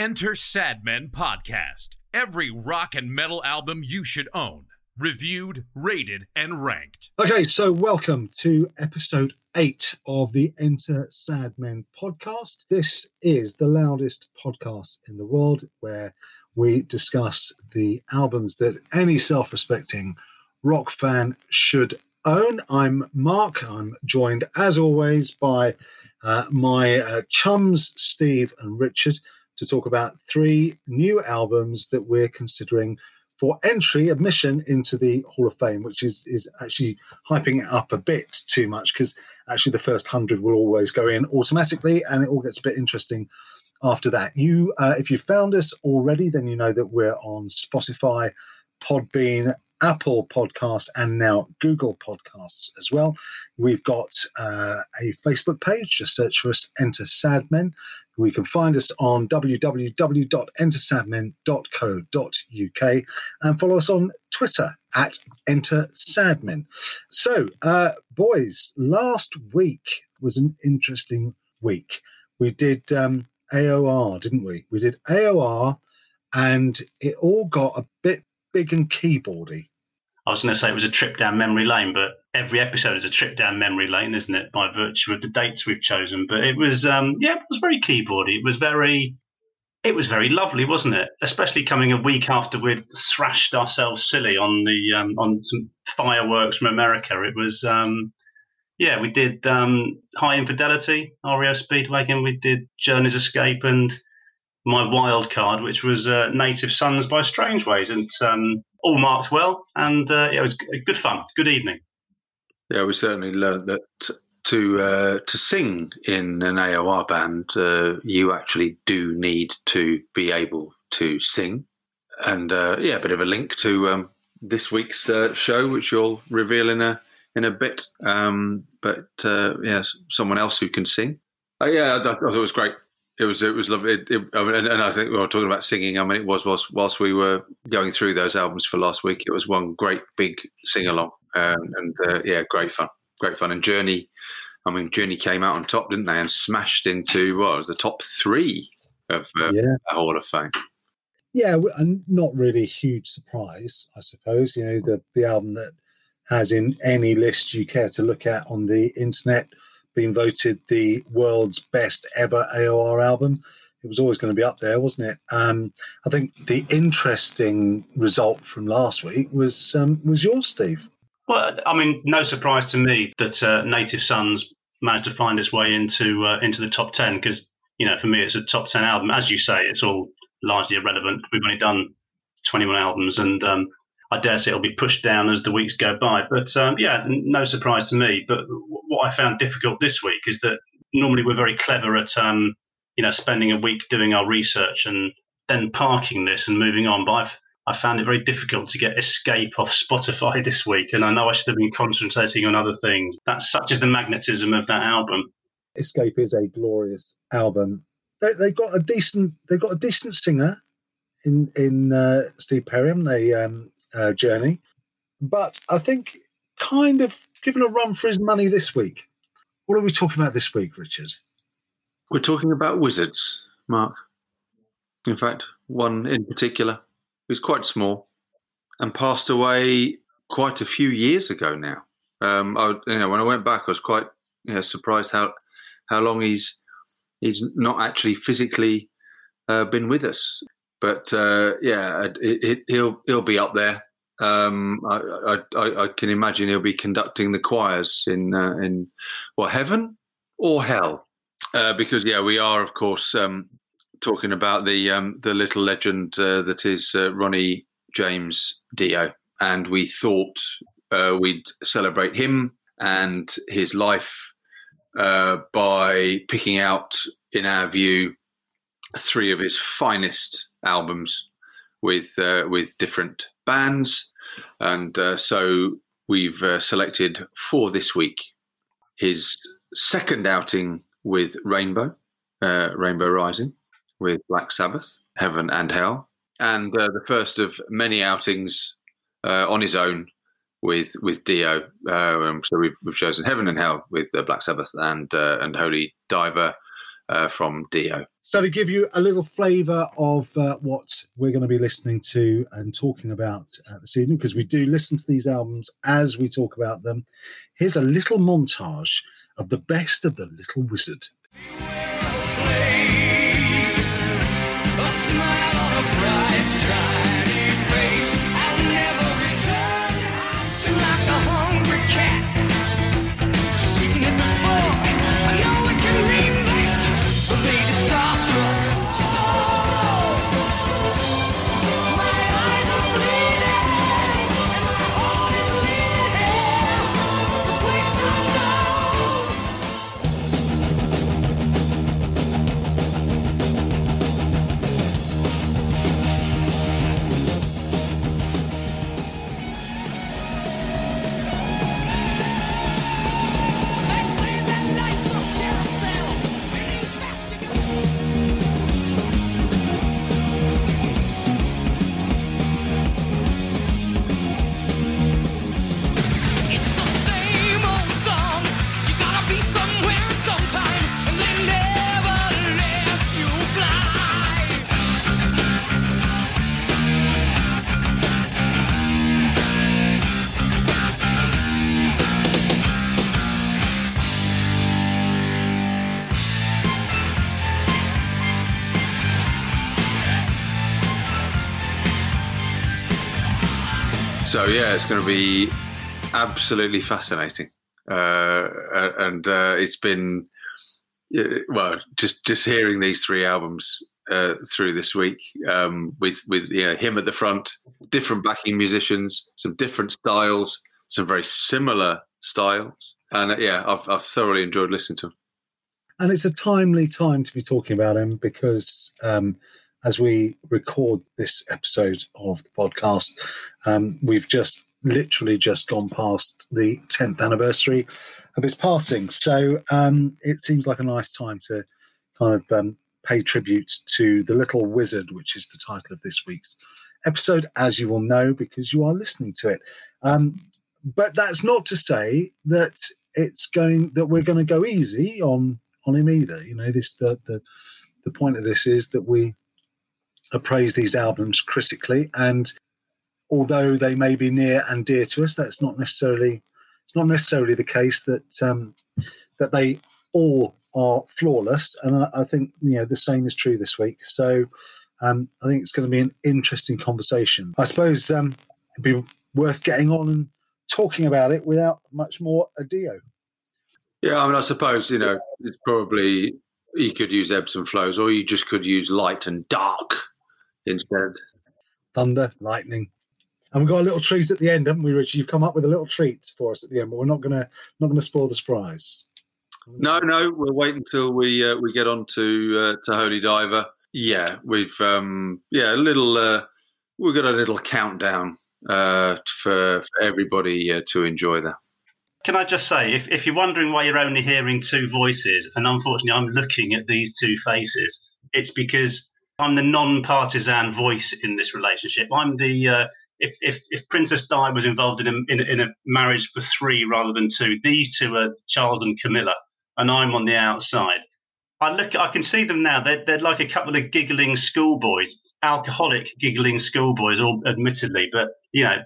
Enter Sadmen podcast. Every rock and metal album you should own. Reviewed, rated, and ranked. Okay, so welcome to episode eight of the Enter Sad Men podcast. This is the loudest podcast in the world where we discuss the albums that any self respecting rock fan should own. I'm Mark. I'm joined, as always, by uh, my uh, chums, Steve and Richard, to talk about three new albums that we're considering for entry admission into the Hall of Fame, which is is actually hyping it up a bit too much because actually the first hundred will always go in automatically, and it all gets a bit interesting after that. You, uh, if you found us already, then you know that we're on Spotify, Podbean, Apple Podcasts, and now Google Podcasts as well. We've got uh, a Facebook page. Just search for us, Enter Sadmen. We can find us on www.entersadmen.co.uk and follow us on Twitter at Enter Sadmen. So, uh, boys, last week was an interesting week. We did um, AOR, didn't we? We did AOR, and it all got a bit big and keyboardy. I was going to say it was a trip down memory lane, but every episode is a trip down memory lane, isn't it? By virtue of the dates we've chosen. But it was, um, yeah, it was very keyboardy. It was very, it was very lovely, wasn't it? Especially coming a week after we'd thrashed ourselves silly on the um, on some fireworks from America. It was, um, yeah, we did um, Hi Infidelity, REO Speedwagon. we did Journey's Escape, and my wild card, which was uh, Native Sons by Strangeways, and um, all marked well, and uh, it was good fun, good evening. Yeah, we certainly learned that to uh, to sing in an AOR band, uh, you actually do need to be able to sing, and uh, yeah, a bit of a link to um, this week's uh, show, which you'll reveal in a in a bit. Um, but yeah, someone else who can sing. yeah, I, I thought it was great it was it was lovely, it, it, I mean, and, and, I think we were talking about singing. I mean, it was whilst, whilst we were going through those albums for last week. It was one great big sing along, um, and uh, yeah, great fun, great fun. And Journey, I mean, Journey came out on top, didn't they? And smashed into what was the top three of uh, yeah. Hall of Fame. Yeah, and not really a huge surprise, I suppose. You know, the the album that has in any list you care to look at on the internet been voted the world's best ever AOR album. It was always going to be up there, wasn't it? Um, I think the interesting result from last week was um, was yours, Steve. Well, I mean, no surprise to me that uh, Native Sons managed to find its way into uh, into the top ten because you know for me it's a top ten album. As you say, it's all largely irrelevant. We've only done twenty one albums, and um, I dare say it'll be pushed down as the weeks go by. But um, yeah, no surprise to me. But what I found difficult this week is that normally we're very clever at um, you know spending a week doing our research and then parking this and moving on. But I've I found it very difficult to get Escape off Spotify this week, and I know I should have been concentrating on other things. That's such is the magnetism of that album. Escape is a glorious album. They, have got a decent. They've got a decent singer in in uh, Steve Perry. They um, uh, journey. But I think kind of given a run for his money this week. What are we talking about this week, Richard? We're talking about wizards, Mark. In fact, one in particular who's quite small and passed away quite a few years ago now. Um, I, you know, when I went back, I was quite you know, surprised how how long he's he's not actually physically uh, been with us. But uh, yeah, it, it, he'll he'll be up there. Um, I, I, I, can imagine he'll be conducting the choirs in uh, in well heaven or hell, uh, because yeah, we are of course um, talking about the um, the little legend uh, that is uh, Ronnie James Dio, and we thought uh, we'd celebrate him and his life uh, by picking out, in our view, three of his finest albums with uh, with different bands, and uh, so we've selected for this week his second outing with Rainbow, Rainbow Rising, with Black Sabbath, Heaven and Hell, and uh, the first of many outings uh, on his own with with Dio. Um, so we've, we've chosen Heaven and Hell with Black Sabbath and and Holy Diver uh, from Dio. So, to give you a little flavour of uh, what we're going to be listening to and talking about uh, this evening, because we do listen to these albums as we talk about them, here's a little montage of the best of the Little Wizard. It's So yeah, it's going to be absolutely fascinating, uh, and uh, it's been well just just hearing these three albums uh, through this week um, with with him at the front, different backing musicians, some different styles, some very similar styles, and uh, yeah, I've I've thoroughly enjoyed listening to him. And it's a timely time to be talking about him because um, as we record this episode of the podcast, um, we've just literally just gone past the 10th anniversary of his passing. So um, it seems like a nice time to kind of um, pay tribute to The Little Wizard, which is the title of this week's episode, as you will know because you are listening to it. Um, but that's not to say that it's going that we're going to go easy on on him either. You know, this the the the point of this is that we appraise these albums critically, and although they may be near and dear to us, that's not necessarily it's not necessarily the case that um, that they all are flawless. And I, I think you know the same is true this week. So um, I think it's going to be an interesting conversation. I suppose um, it'd be worth getting on and talking about it without much more ado. Yeah, I mean, I suppose you know it's probably you could use ebbs and flows, or you just could use light and dark instead. Thunder, lightning. And we've got a little treat at the end, haven't we, Richie? You've come up with a little treat for us at the end, but we're not gonna not gonna spoil the surprise. No, no, we'll wait until we uh, we get on to uh, to Holy Diver. Yeah, we've um, yeah a little uh, we've got a little countdown uh, for for everybody uh, to enjoy that. Can I just say, if, if you're wondering why you're only hearing two voices, and unfortunately I'm looking at these two faces, it's because I'm the non-partisan voice in this relationship. I'm the uh, if, if if Princess Di was involved in a, in, in a marriage for three rather than two, these two are Charles and Camilla, and I'm on the outside. I look, I can see them now. They're they're like a couple of giggling schoolboys, alcoholic giggling schoolboys, all admittedly, but you know,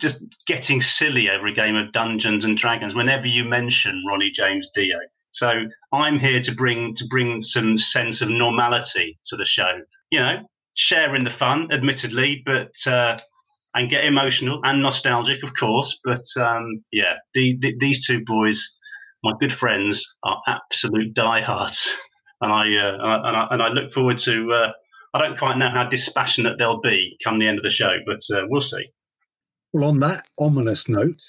just getting silly over a game of Dungeons and Dragons whenever you mention Ronnie James Dio. So I'm here to bring to bring some sense of normality to the show. You know, sharing the fun, admittedly, but uh, and get emotional and nostalgic, of course. But um, yeah, the, the, these two boys, my good friends, are absolute diehards, and I uh, and I and I look forward to. Uh, I don't quite know how dispassionate they'll be come the end of the show, but uh, we'll see. Well, on that ominous note,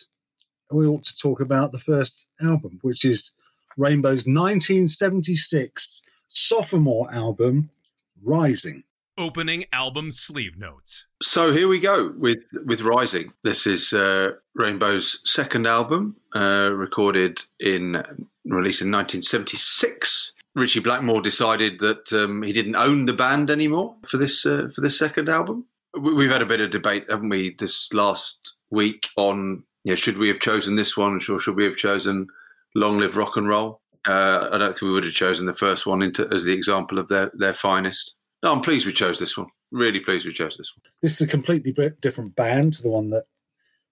we ought to talk about the first album, which is Rainbow's 1976 sophomore album, Rising. Opening album sleeve notes. So here we go with with Rising. This is uh, Rainbow's second album, uh, recorded in released in 1976. Ritchie Blackmore decided that um, he didn't own the band anymore for this uh, for this second album. We- We've had a bit of debate, haven't we, this last week on you know, should we have chosen this one or should we have chosen Long Live Rock and Roll? Uh, I don't think we would have chosen the first one into, as the example of their, their finest. No, I'm pleased we chose this one. Really pleased we chose this one. This is a completely different band to the one that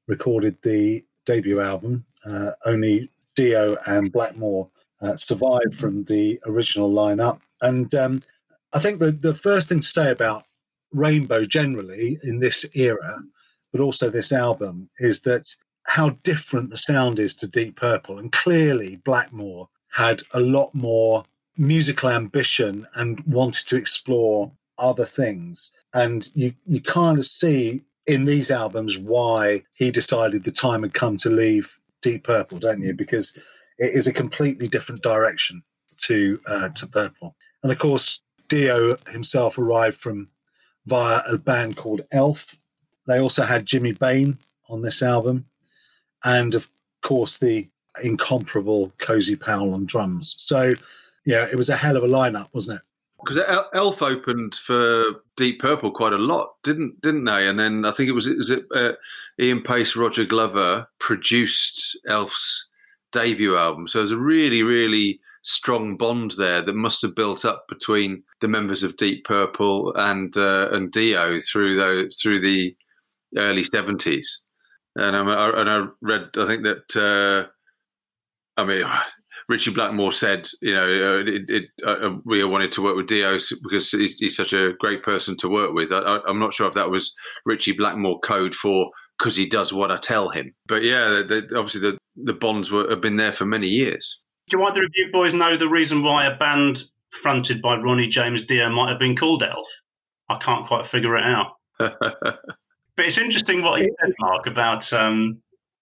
recorded the debut album. Uh, only Dio and Blackmore uh, survived from the original lineup. And um, I think the, the first thing to say about Rainbow generally in this era, but also this album, is that how different the sound is to Deep Purple. And clearly, Blackmore had a lot more musical ambition and wanted to explore other things. And you, you kind of see in these albums why he decided the time had come to leave Deep Purple, don't you? Because it is a completely different direction to uh, to Purple. And of course, Dio himself arrived from via a band called Elf. They also had Jimmy Bain on this album, and of course the incomparable Cozy Powell on drums. So, yeah, it was a hell of a lineup, wasn't it? Because Elf opened for Deep Purple quite a lot, didn't didn't they? And then I think it was was it uh, Ian Paice, Roger Glover produced Elf's debut album. So there's a really really strong bond there that must have built up between the members of Deep Purple and uh, and Dio through those through the early seventies. And I, and I read, I think that uh, I mean. Ritchie Blackmore said, you know, uh, it, it, uh, we wanted to work with Dio because he's, he's, such a great person to work with. I, am not sure if that was Ritchie Blackmore code for because he does what I tell him. But yeah, they, obviously the, the bonds were, have been there for many years. Do either of you boys know the reason why a band fronted by Ronnie James Dio might have been called Elf? I can't quite figure it out. but it's interesting what he said, Mark, about um,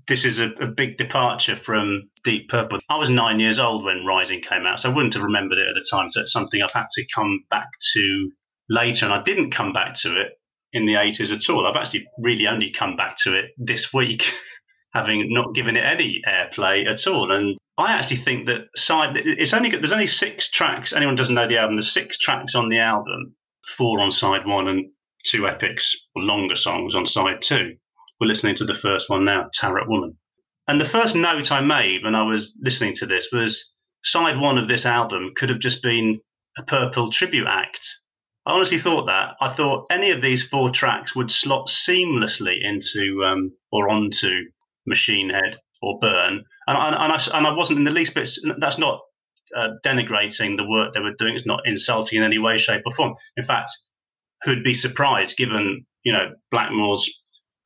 this is a, a, big departure from Deep Purple. I was nine years old when Rising came out, so I wouldn't have remembered it at the time. So it's something I've had to come back to later, and I didn't come back to it in the 80s at all. I've actually really only come back to it this week, having not given it any airplay at all. And I actually think that side it's only there's only six tracks. Anyone doesn't know the album. There's six tracks on the album, four on side one and two epics longer songs on side two. We're listening to the first one now, Tarot Woman. And the first note I made when I was listening to this was side one of this album could have just been a Purple tribute act. I honestly thought that. I thought any of these four tracks would slot seamlessly into um, or onto Machine Head or Burn. And, and, and, I, and I wasn't in the least bit, that's not uh, denigrating the work they were doing. It's not insulting in any way, shape, or form. In fact, who'd be surprised given, you know, Blackmore's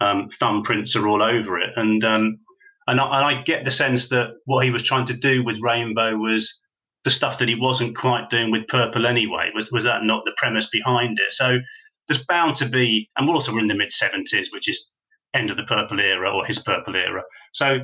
um, thumbprints are all over it. And um, and I, and I get the sense that what he was trying to do with Rainbow was the stuff that he wasn't quite doing with Purple anyway. Was was that not the premise behind it? So there's bound to be, and we're also in the mid 70s, which is end of the Purple era or his Purple era. So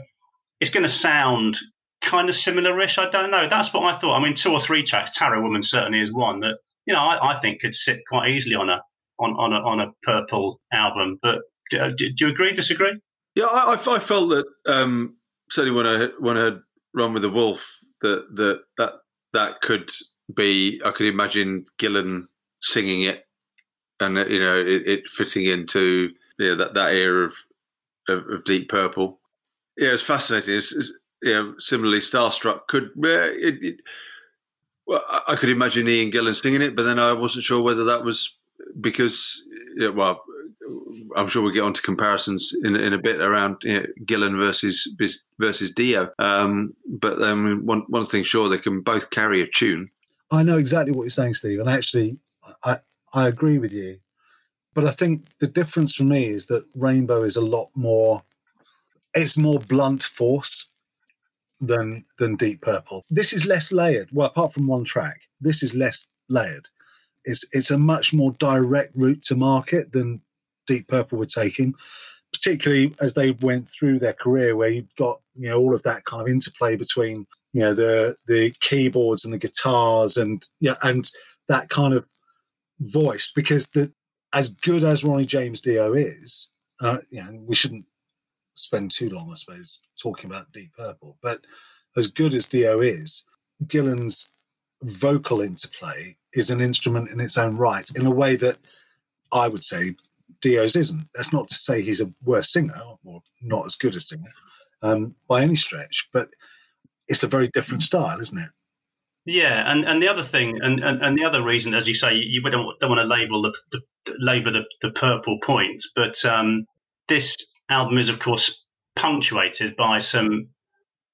it's going to sound kind of similar-ish. I don't know. That's what I thought. I mean, two or three tracks. Tarot Woman certainly is one that you know I, I think could sit quite easily on a on on a on a Purple album. But do, do you agree? Disagree? Yeah, I, I felt that um, certainly when I when I had Run with the Wolf that that that that could be. I could imagine Gillan singing it, and you know it, it fitting into yeah that that era of of, of Deep Purple. Yeah, it's fascinating. It's, it's, yeah, similarly, Starstruck could. It, it, well, I could imagine Ian Gillan singing it, but then I wasn't sure whether that was because, yeah, well, I'm sure we'll get on to comparisons in, in a bit around you know, Gillan versus versus Dio. Um, but um, one one thing sure, they can both carry a tune. I know exactly what you're saying, Steve, and actually, I I agree with you. But I think the difference for me is that Rainbow is a lot more. It's more blunt force than than Deep Purple. This is less layered. Well, apart from one track, this is less layered. It's it's a much more direct route to market than Deep Purple were taking, particularly as they went through their career, where you've got you know all of that kind of interplay between you know the the keyboards and the guitars and yeah and that kind of voice because the as good as Ronnie James Dio is, uh, you know, we shouldn't spend too long, I suppose, talking about Deep Purple. But as good as Dio is, Gillan's vocal interplay is an instrument in its own right, in a way that I would say Dio's isn't. That's not to say he's a worse singer or not as good a singer um, by any stretch, but it's a very different style, isn't it? Yeah, and, and the other thing, and, and, and the other reason, as you say, you don't, don't want to label the, the label the, the purple points, but um, this album is, of course, punctuated by some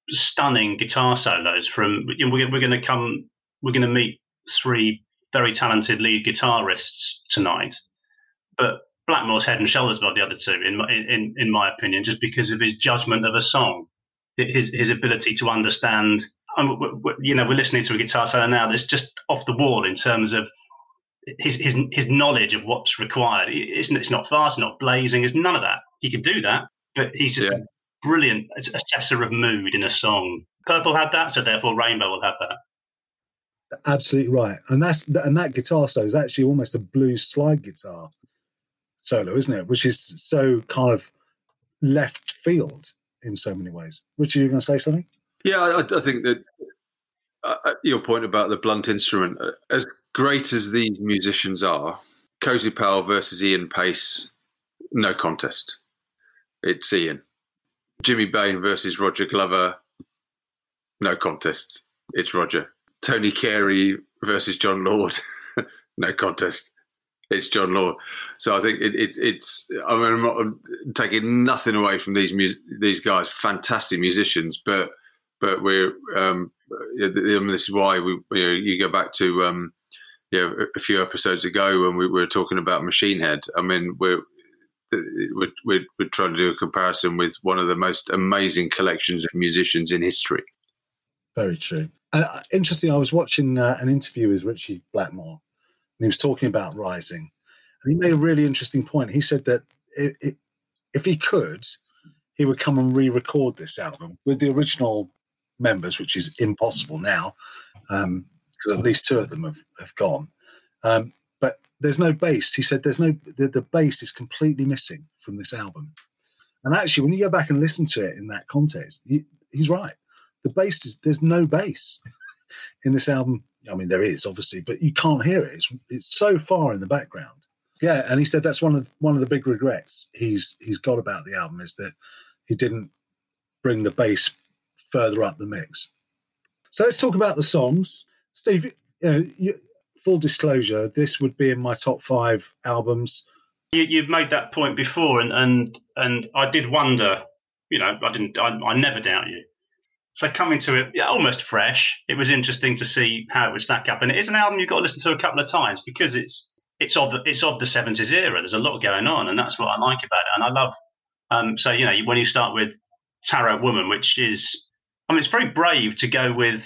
stunning guitar solos. From we're, we're going to come, we're going to meet three very talented lead guitarists tonight, but Blackmore's head and shoulders above the other two, in my, in in my opinion, just because of his judgment of a song, his his ability to understand. Um, you know, we're listening to a guitar solo now that's just off the wall in terms of his his his knowledge of what's required. It's, it's not fast, not blazing. It's none of that. He can do that, but he's just Yeah. a brilliant assessor of mood in a song. Purple had that, so therefore Rainbow will have that. Absolutely right, and that's and that guitar solo is actually almost a blues slide guitar solo, isn't it? Which is so kind of left field in so many ways. Richard, are you going to say something? Yeah, I, I think that uh, uh, your point about the blunt instrument, uh, as great as these musicians are, Cozy Powell versus Ian Paice, no contest. It's Ian. Jimmy Bain versus Roger Glover, no contest. It's Roger. Tony Carey versus Jon Lord, no contest. It's Jon Lord. So I think it, it, it's. I mean, I'm not I'm taking nothing away from these mus- these guys, fantastic musicians, but but we're. Um, I mean, this is why we. You, know, you go back to um, you know, a few episodes ago when we were talking about Machine Head. I mean, we're we're, we're, we're trying to do a comparison with one of the most amazing collections of musicians in history. Very true. Uh, interesting. I was watching uh, an interview with Ritchie Blackmore, and he was talking about Rising, and he made a really interesting point. He said that it, it, if he could, he would come and re-record this album with the original members, which is impossible now, because at least two of them have, have gone. Um, but there's no bass. He said there's no the, the bass is completely missing from this album. And actually, when you go back and listen to it in that context, he, he's right. The bass is there's no bass in this album. I mean, there is obviously, but you can't hear it. It's, it's so far in the background. Yeah, and he said that's one of one of the big regrets he's he's got about the album is that he didn't bring the bass further up the mix. So let's talk about the songs, Steve. You know, you, full disclosure, this would be in my top five albums. You, you've made that point before, and and and I did wonder. You know, I didn't. I, I never doubt you. So coming to it, yeah, almost fresh. It was interesting to see how it would stack up, and it is an album you've got to listen to a couple of times because it's it's of the, it's of the seventies era. There's a lot going on, and that's what I like about it. And I love. Um, so you know, when you start with Tarot Woman, which is, I mean, it's very brave to go with.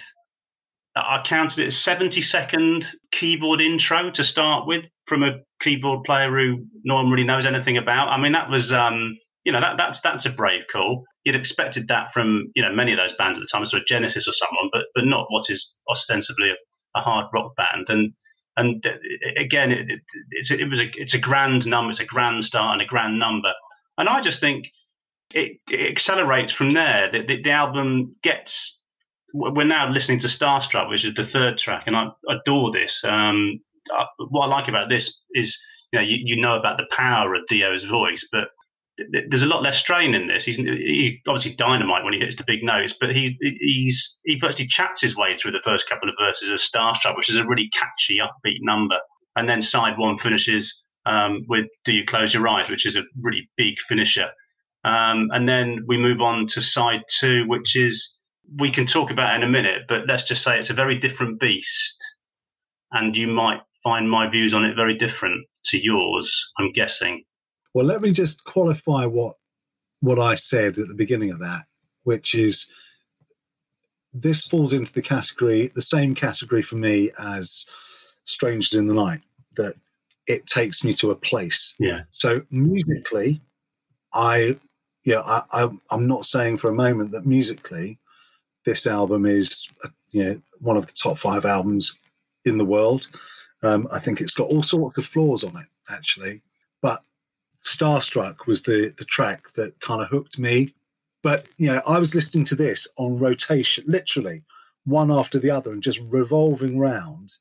I counted it as 70 second keyboard intro to start with from a keyboard player who no one really knows anything about. I mean, that was, um, you know, that that's that's a brave call. You'd expected that from you know many of those bands at the time, sort of Genesis or someone, but but not what is ostensibly a, a hard rock band. And and uh, again, it, it, it's it was a it's a grand number, it's a grand start and a grand number. And I just think it, it accelerates from there. The, the, the album gets we're now listening to Starstruck, which is the third track, and I adore this. Um, I, what I like about this is, you know, you, you know about the power of Dio's voice, but there's a lot less strain in this. He's, he's obviously dynamite when he hits the big notes, but he he's he virtually chats his way through the first couple of verses of Starstruck, which is a really catchy, upbeat number. And then side one finishes um, with "Do You Close Your Eyes," which is a really big finisher. Um, and then we move on to side two, which is we can talk about in a minute, but let's just say it's a very different beast, and you might find my views on it very different to yours. I'm guessing. Well, let me just qualify what what I said at the beginning of that, which is this falls into the category, the same category for me as Strangers in the Night, that it takes me to a place. Yeah. So musically, I yeah, I, I I'm not saying for a moment that musically this album is you know one of the top five albums in the world. Um, I think it's got all sorts of flaws on it actually, Starstruck was the the track that kind of hooked me. But you know, I was listening to this on rotation, literally one after the other, and just revolving round.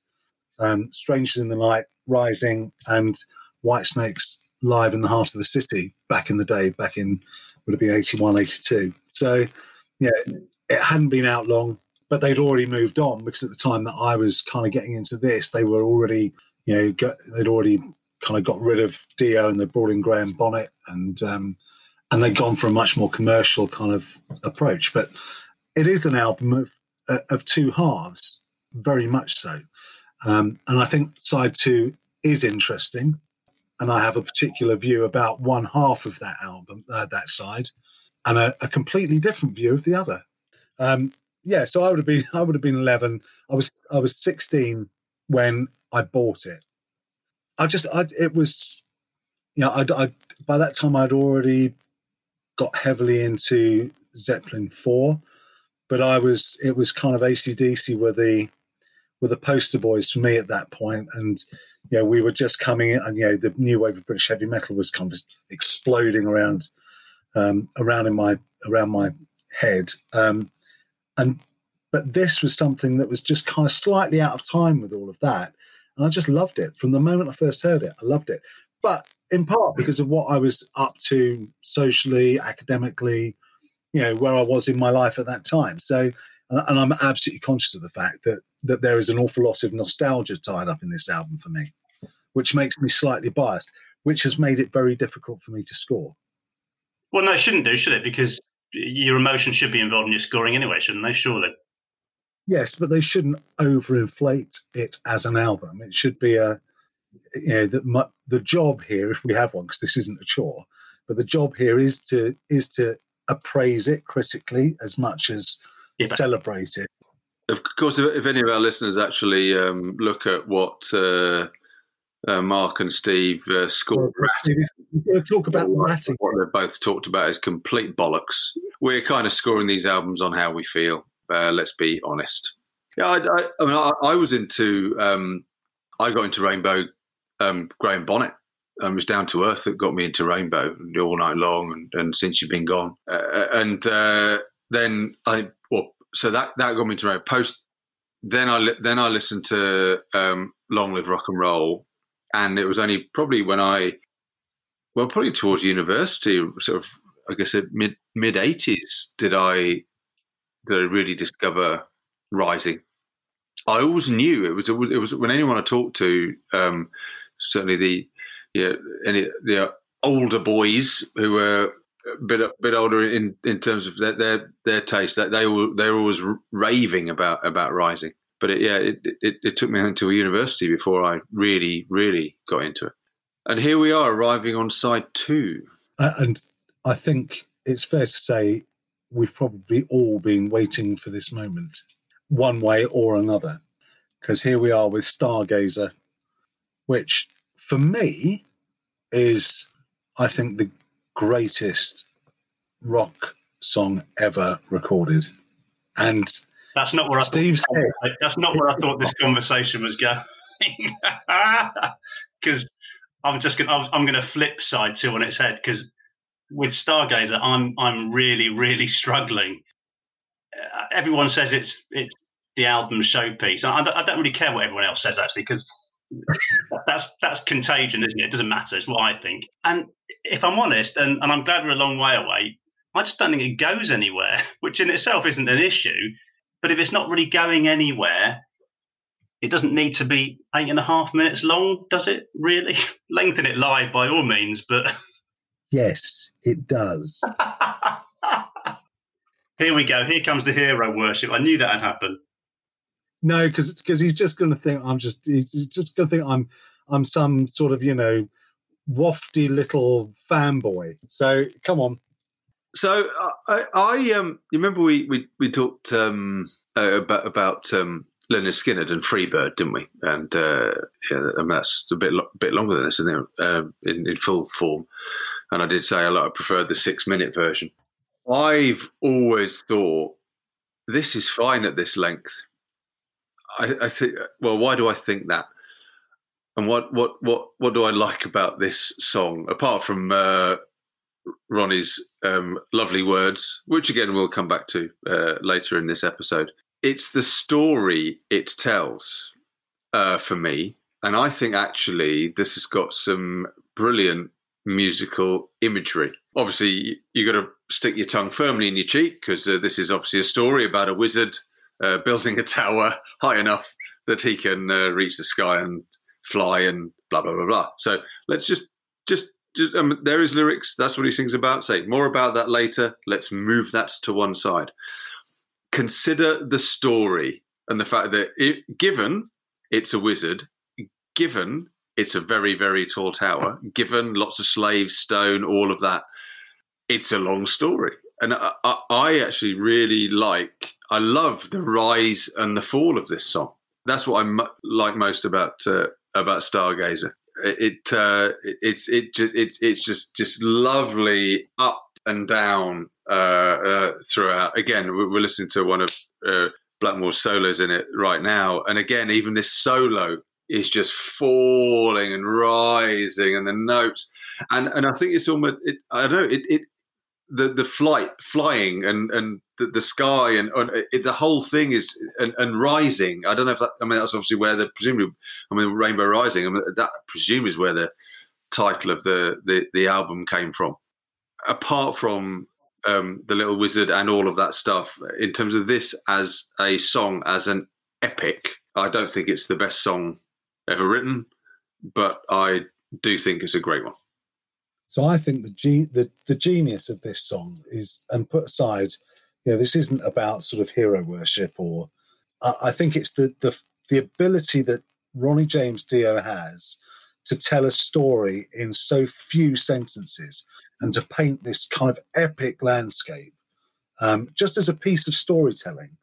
Um, Strangers in the Night, Rising, and Whitesnake's live in the heart of the city back in the day, back in would have been 81, 82. So yeah, it hadn't been out long. but they'd already moved on because at the time that I was kind of getting into this, they were already, you know, they'd already kind of got rid of Dio and they brought in Graham Bonnet and um, and they'd gone for a much more commercial kind of approach. But it is an album of uh, of two halves, very much so. Um, and I think side two is interesting, and I have a particular view about one half of that album, uh, that side, and a, a completely different view of the other. Um, yeah, so I would have been I would have been eleven. I was I was sixteen when I bought it. I just I it was, you know, I, I by that time I'd already got heavily into Zeppelin four, but I was it was kind of ACDC were the were the poster boys for me at that point, and you know we were just coming in, and you know the new wave of British heavy metal was kind of exploding around um, around in my around my head, um, and but this was something that was just kind of slightly out of time with all of that, and I just loved it from the moment I first heard it. I loved it, but in part because of what I was up to socially, academically, you know, where I was in my life at that time. So, and I'm absolutely conscious of the fact that that there is an awful lot of nostalgia tied up in this album for me, which makes me slightly biased, which has made it very difficult for me to score. Well, no, it shouldn't do, should it? Because your emotions should be involved in your scoring anyway, shouldn't they? Surely. Yes, but they shouldn't overinflate it as an album. It should be a, you know, the mu- the job here, if we have one, because this isn't a chore, but the job here is to is to appraise it critically as much as Yeah, celebrate it. Of course, if, if any of our listeners actually um, look at what uh, uh, Mark and Steve uh, scored, We're going to talk about what ratting. they've both talked about is complete bollocks. We're kind of scoring these albums on how we feel. Uh, let's be honest. Yeah, I, I, I mean, I, I was into. Um, I got into Rainbow. Um, Graham Bonnet. Um, it was down to earth that got me into Rainbow all night long, and, and since you've been gone, uh, and uh, then I well, so that that got me into Rainbow. Post then I then I listened to um, Long Live Rock and Roll, and it was only probably when I well, probably towards university, sort of, I guess, mid mid eighties, did I did I really discover Rising? I always knew it was it was when anyone I talked to, um, certainly the yeah, any the older boys who were a bit a bit older in, in terms of their their, their taste, that they were they were always raving about about Rising. But it, yeah, it, it it took me a university before I really really got into it. And here we are arriving on side two. Uh, and I think it's fair to say we've probably all been waiting for this moment, one way or another. Because here we are with Stargazer, which for me is, I think, the greatest rock song ever recorded. And That's not where I Steve thought, That's not where I thought this conversation was going. Because I'm just going to I'm going to flip side two on its head. Because with Stargazer, I'm I'm really really struggling. Uh, everyone says it's it's the album showpiece. I I don't really care what everyone else says actually, because that's that's contagion, isn't it? It doesn't matter. It's what I think. And if I'm honest, and, and I'm glad we're a long way away, I just don't think it goes anywhere, which in itself isn't an issue. But if it's not really going anywhere, it doesn't need to be eight and a half minutes long, does it? Really? Lengthen it live by all means, but yes, it does. here we go. Here comes the hero worship. I knew that would happen. No, because because he's just going to think I'm just he's he's just going to think I'm I'm some sort of you know wafty little fanboy. So come on, So I, I um, you remember we we we talked um, uh, about about um, Lynyrd Skynyrd and Freebird, didn't we? And uh, yeah, I mean, that's a bit lo- bit longer than this, isn't it? Uh, in, in full form. And I did say a lot. I preferred the six minute version. I've always thought this is fine at this length. I, I think. Well, why do I think that? And what what what what do I like about this song apart from uh, Ronnie's um, lovely words, which again we'll come back to uh, later in this episode. It's the story it tells uh, for me, and I think actually this has got some brilliant musical imagery. Obviously, you've got to stick your tongue firmly in your cheek because uh, this is obviously a story about a wizard uh, building a tower high enough that he can uh, reach the sky and fly and blah blah blah blah. So let's just just. um, there is lyrics. That's what he sings about. Say more about that later. Let's move that to one side. Consider the story and the fact that, it, given it's a wizard, given it's a very very tall tower, given lots of slaves, stone, all of that, it's a long story. And I, I, actually really like. I love the rise and the fall of this song. That's what I like most about uh, about Stargazer. It it, uh, it it's it just it's it's just just lovely up and down uh, uh, throughout. Again, we're, we're listening to one of uh, Blackmore's solos in it right now, and again, even this solo is just falling and rising, and the notes, and and I think it's almost it, I don't know it it the the flight flying and and the, the sky and, and it, the whole thing is and, and rising. I don't know if that. I mean, that's obviously where the presumably. I mean, Rainbow Rising. I mean, that I presume is where the title of the the, the album came from. Apart from um, the Little Wizard and all of that stuff, in terms of this as a song, as an epic, I don't think it's the best song ever written, but I do think it's a great one. So I think the, ge- the the genius of this song is, and put aside, you know, this isn't about sort of hero worship, or I, I think it's the the the ability that Ronnie James Dio has to tell a story in so few sentences and to paint this kind of epic landscape, um, just as a piece of storytelling.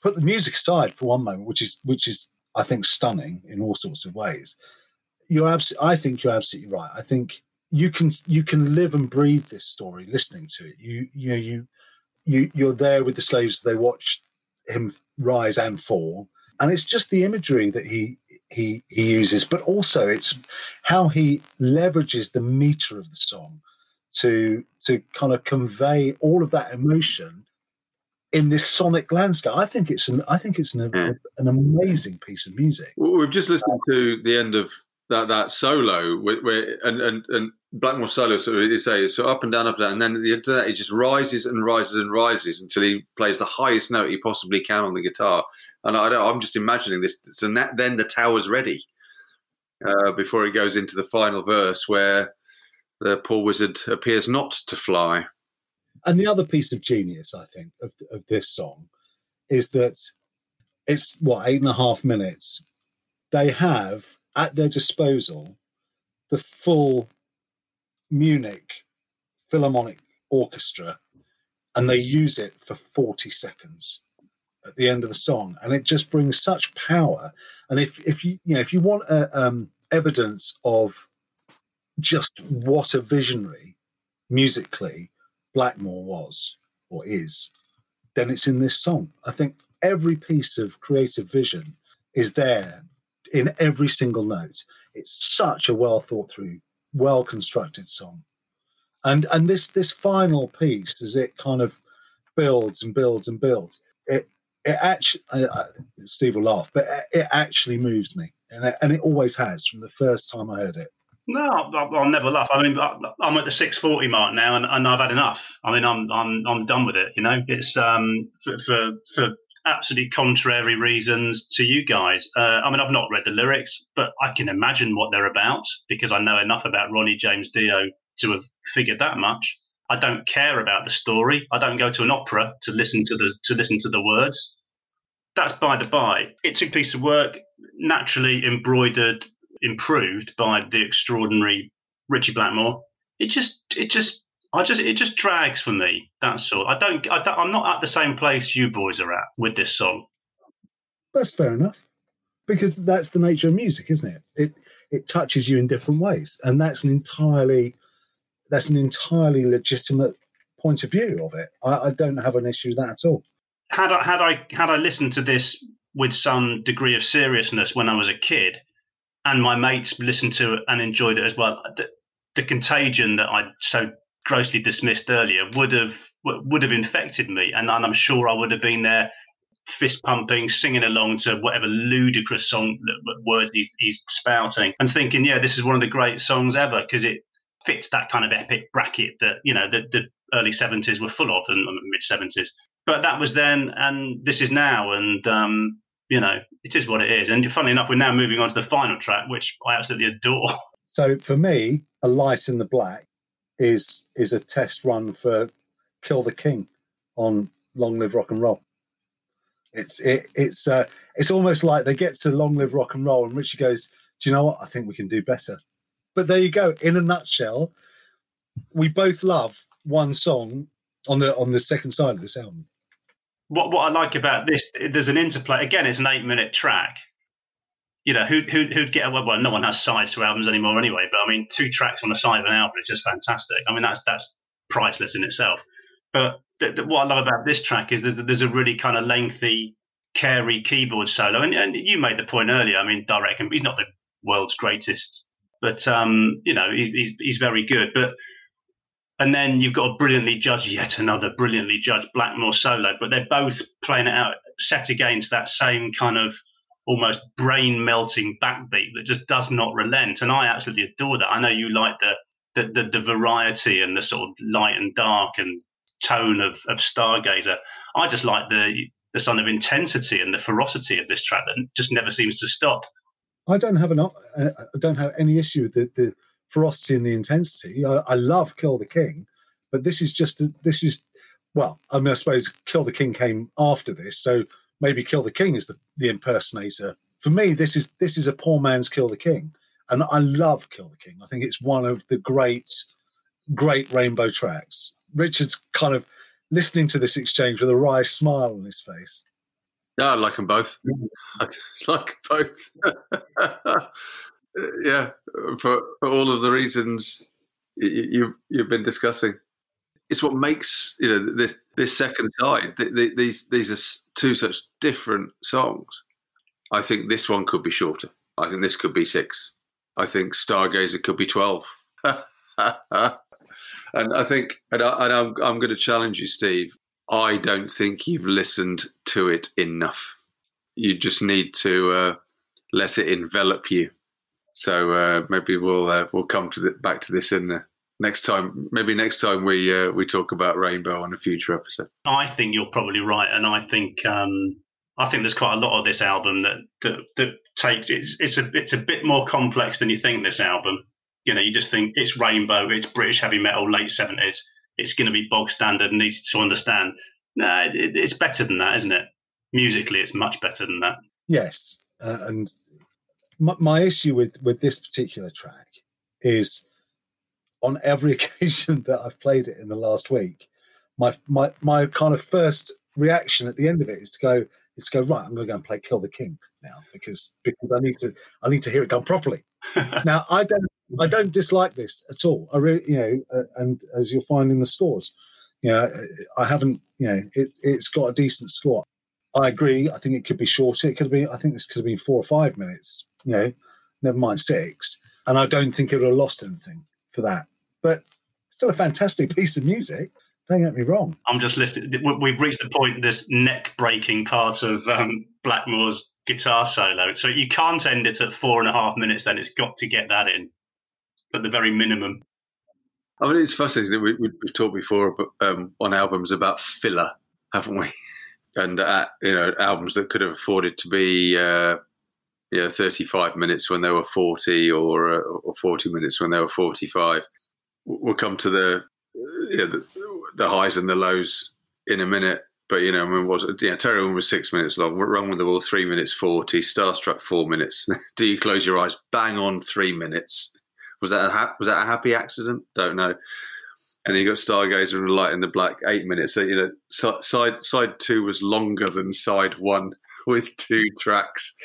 Put the music aside for one moment, which is which is I think stunning in all sorts of ways. You're absolutely. I think you're absolutely right. I think you can you can live and breathe this story listening to it you you know you you you're there with the slaves they watch him rise and fall and it's just the imagery that he he he uses but also it's how he leverages the meter of the song to to kind of convey all of that emotion in this sonic landscape i think it's an i think it's an, Yeah. an amazing piece of music Well, we've just listened to the end of that that solo where, where and and and Blackmore solo. So you say so up and down, up and down, and then at the end of that, it just rises and rises and rises until he plays the highest note he possibly can on the guitar. And I don't, I'm just imagining this. So na- then the tower's ready uh, before he goes into the final verse where the poor wizard appears not to fly. And the other piece of genius, I think, of, of this song is that it's what eight and a half minutes. They have at their disposal the full Munich Philharmonic Orchestra, and they use it for 40 seconds at the end of the song, and it just brings such power. And if if you you know if you want uh, um, evidence of just what a visionary musically Blackmore was or is, then it's in this song. I think every piece of creative vision is there in every single note. It's such a well thought through, well constructed song. And and this this final piece, as it kind of builds and builds and builds, it it actually uh, uh, Steve will laugh, but it actually moves me, and it, and it always has from the first time I heard it. No, I'll, I'll never laugh. I mean, I'm at the 640 mark now, and, and I've had enough. I mean, I'm I'm I'm done with it. You know, it's um for for, for absolutely contrary reasons to you guys. Uh, I mean, I've not read the lyrics, but I can imagine what they're about because I know enough about Ronnie James Dio to have figured that much. I don't care about the story. I don't go to an opera to listen to the to listen to the words. That's by the by. It's a piece of work naturally embroidered improved by the extraordinary Ritchie Blackmore. It just, it just, I just, it just drags for me. That's all. I don't, I don't, I'm not at the same place you boys are at with this song. That's fair enough, because that's the nature of music, isn't it? It it touches you in different ways, and that's an entirely that's an entirely legitimate point of view of it. I, I don't have an issue with that at all. Had I, had I, had I listened to this with some degree of seriousness when I was a kid, and my mates listened to it and enjoyed it as well, the, the contagion that I so grossly dismissed earlier would have would have infected me, and, and I'm sure I would have been there fist pumping, singing along to whatever ludicrous song words he, he's spouting, and thinking, yeah, this is one of the great songs ever because it fits that kind of epic bracket that you know the, the early 70s were full of and mid 70s. but that was then, and this is now, and um, you know, it is what it is. And funnily enough, we're now moving on to the final track, which I absolutely adore. So for me, a light in the black is is a test run for Kill the King on Long Live Rock and Roll. It's it, it's uh, it's almost like they get to Long Live Rock and Roll, and Ritchie goes, "Do you know what? I think we can do better." But there you go. In a nutshell, we both love one song on the on the second side of this album. What what I like about this, there's an interplay. Again, it's an eight minute track. You know, who who who'd get well, well, no one has sides to albums anymore anyway. But I mean, two tracks on the side of an album is just fantastic. I mean, that's that's priceless in itself. But th- th- what I love about this track is there's, there's a really kind of lengthy, Carey keyboard solo. And, and you made the point earlier. I mean, direct, he's not the world's greatest, but um, you know, he's, he's he's very good. But and then you've got a brilliantly judged, yet another brilliantly judged Blackmore solo. But they're both playing it out set against that same kind of almost brain melting backbeat that just does not relent. And I absolutely adore that. I know you like the the, the, the variety and the sort of light and dark and tone of, of Stargazer. I just like the the sort of intensity and the ferocity of this track that just never seems to stop. I don't have an uh, I don't have any issue with the, the ferocity and the intensity. I, I love Kill the King, but this is just a, this is well, I mean, I suppose Kill the King came after this, so maybe Kill the King is the, the impersonator. For me, this is this is a poor man's Kill the King, and I love Kill the King. I think it's one of the great great rainbow tracks. Richard's kind of listening to this exchange with a wry smile on his face. Yeah, I like them both. I like both. yeah, for, for all of the reasons you've you've been discussing. It's what makes you know this this second side. th- th- These these are two such different songs. I think this one could be shorter. I think this could be six. I think Stargazer could be twelve. and I think, and, I, and I'm I'm going to challenge you, Steve. I don't think you've listened to it enough. You just need to uh, let it envelop you. So uh, maybe we'll uh, we'll come to the, back to this in the next time. Maybe next time we uh, we talk about Rainbow on a future episode. I think you're probably right, and I think um, I think there's quite a lot of this album that that, that takes it's it's a it's a bit more complex than you think. This album, you know, you just think it's Rainbow, it's British heavy metal, late seventies, it's going to be bog standard and easy to understand. No, it, it's better than that, isn't it? Musically, it's much better than that. Yes, uh, and my, my issue with with this particular track is on every occasion that I've played it in the last week, my my my kind of first reaction at the end of it is to go is to go right. I'm going to go and play Kill the King now because because I need to I need to hear it done properly. now I don't I don't dislike this at all. I really you know, uh, and as you'll find in the scores, you know, I haven't you know it it's got a decent score. I agree. I think it could be shorter. It could have been. I think this could have been four or five minutes. You know, never mind six. And I don't think it would have lost anything for that. But still a fantastic piece of music. Don't get me wrong. I'm just listening. we- We've reached the point, this neck breaking part of um, Blackmore's guitar solo. So you can't end it at four and a half minutes, then it's got to get that in at the very minimum. I mean, it's fascinating. We, we, we've talked before about, um, on albums about filler, haven't we? And uh, you know, albums that could have afforded to be uh, you know 35 minutes when they were 40, or uh, or 40 minutes when they were 45. We'll come to the yeah, the, the highs and the lows in a minute. But you know, I mean, was yeah, Tarot Woman was six minutes long. Run with the Wolf three minutes forty. Starstruck four minutes. Do you close your eyes? Bang on three minutes. Was that a ha- was that a happy accident? Don't know. And you got Stargazer and Light in the Black eight minutes. So you know, side side two was longer than side one with two tracks.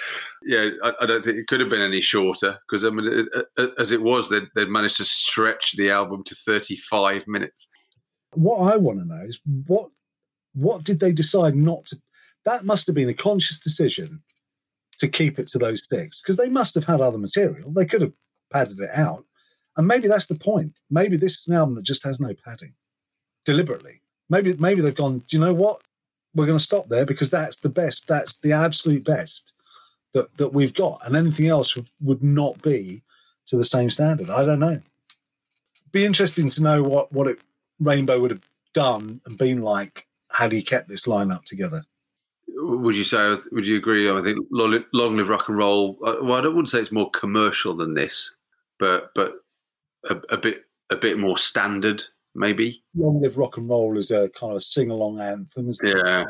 Yeah, I, I don't think it could have been any shorter because I mean, it, it, as it was, they'd, they'd managed to stretch the album to thirty five minutes. What I want to know is what what did they decide not to? That must have been a conscious decision to keep it to those six because they must have had other material. They could have padded it out, and maybe that's the point. Maybe this is an album that just has no padding, deliberately. Maybe maybe they've gone. Do you know what? We're going to stop there because that's the best. That's the absolute best that that we've got, and anything else would, not be to the same standard. I don't know. Be interesting to know what what it Rainbow would have done and been like had he kept this lineup together. Would you say? Would you agree? I think Long, Long Live Rock and Roll. Well, I don't want to say it's more commercial than this, but but a, a bit a bit more standard, maybe. Long Live Rock and Roll is a kind of sing along anthem. Isn't? Yeah.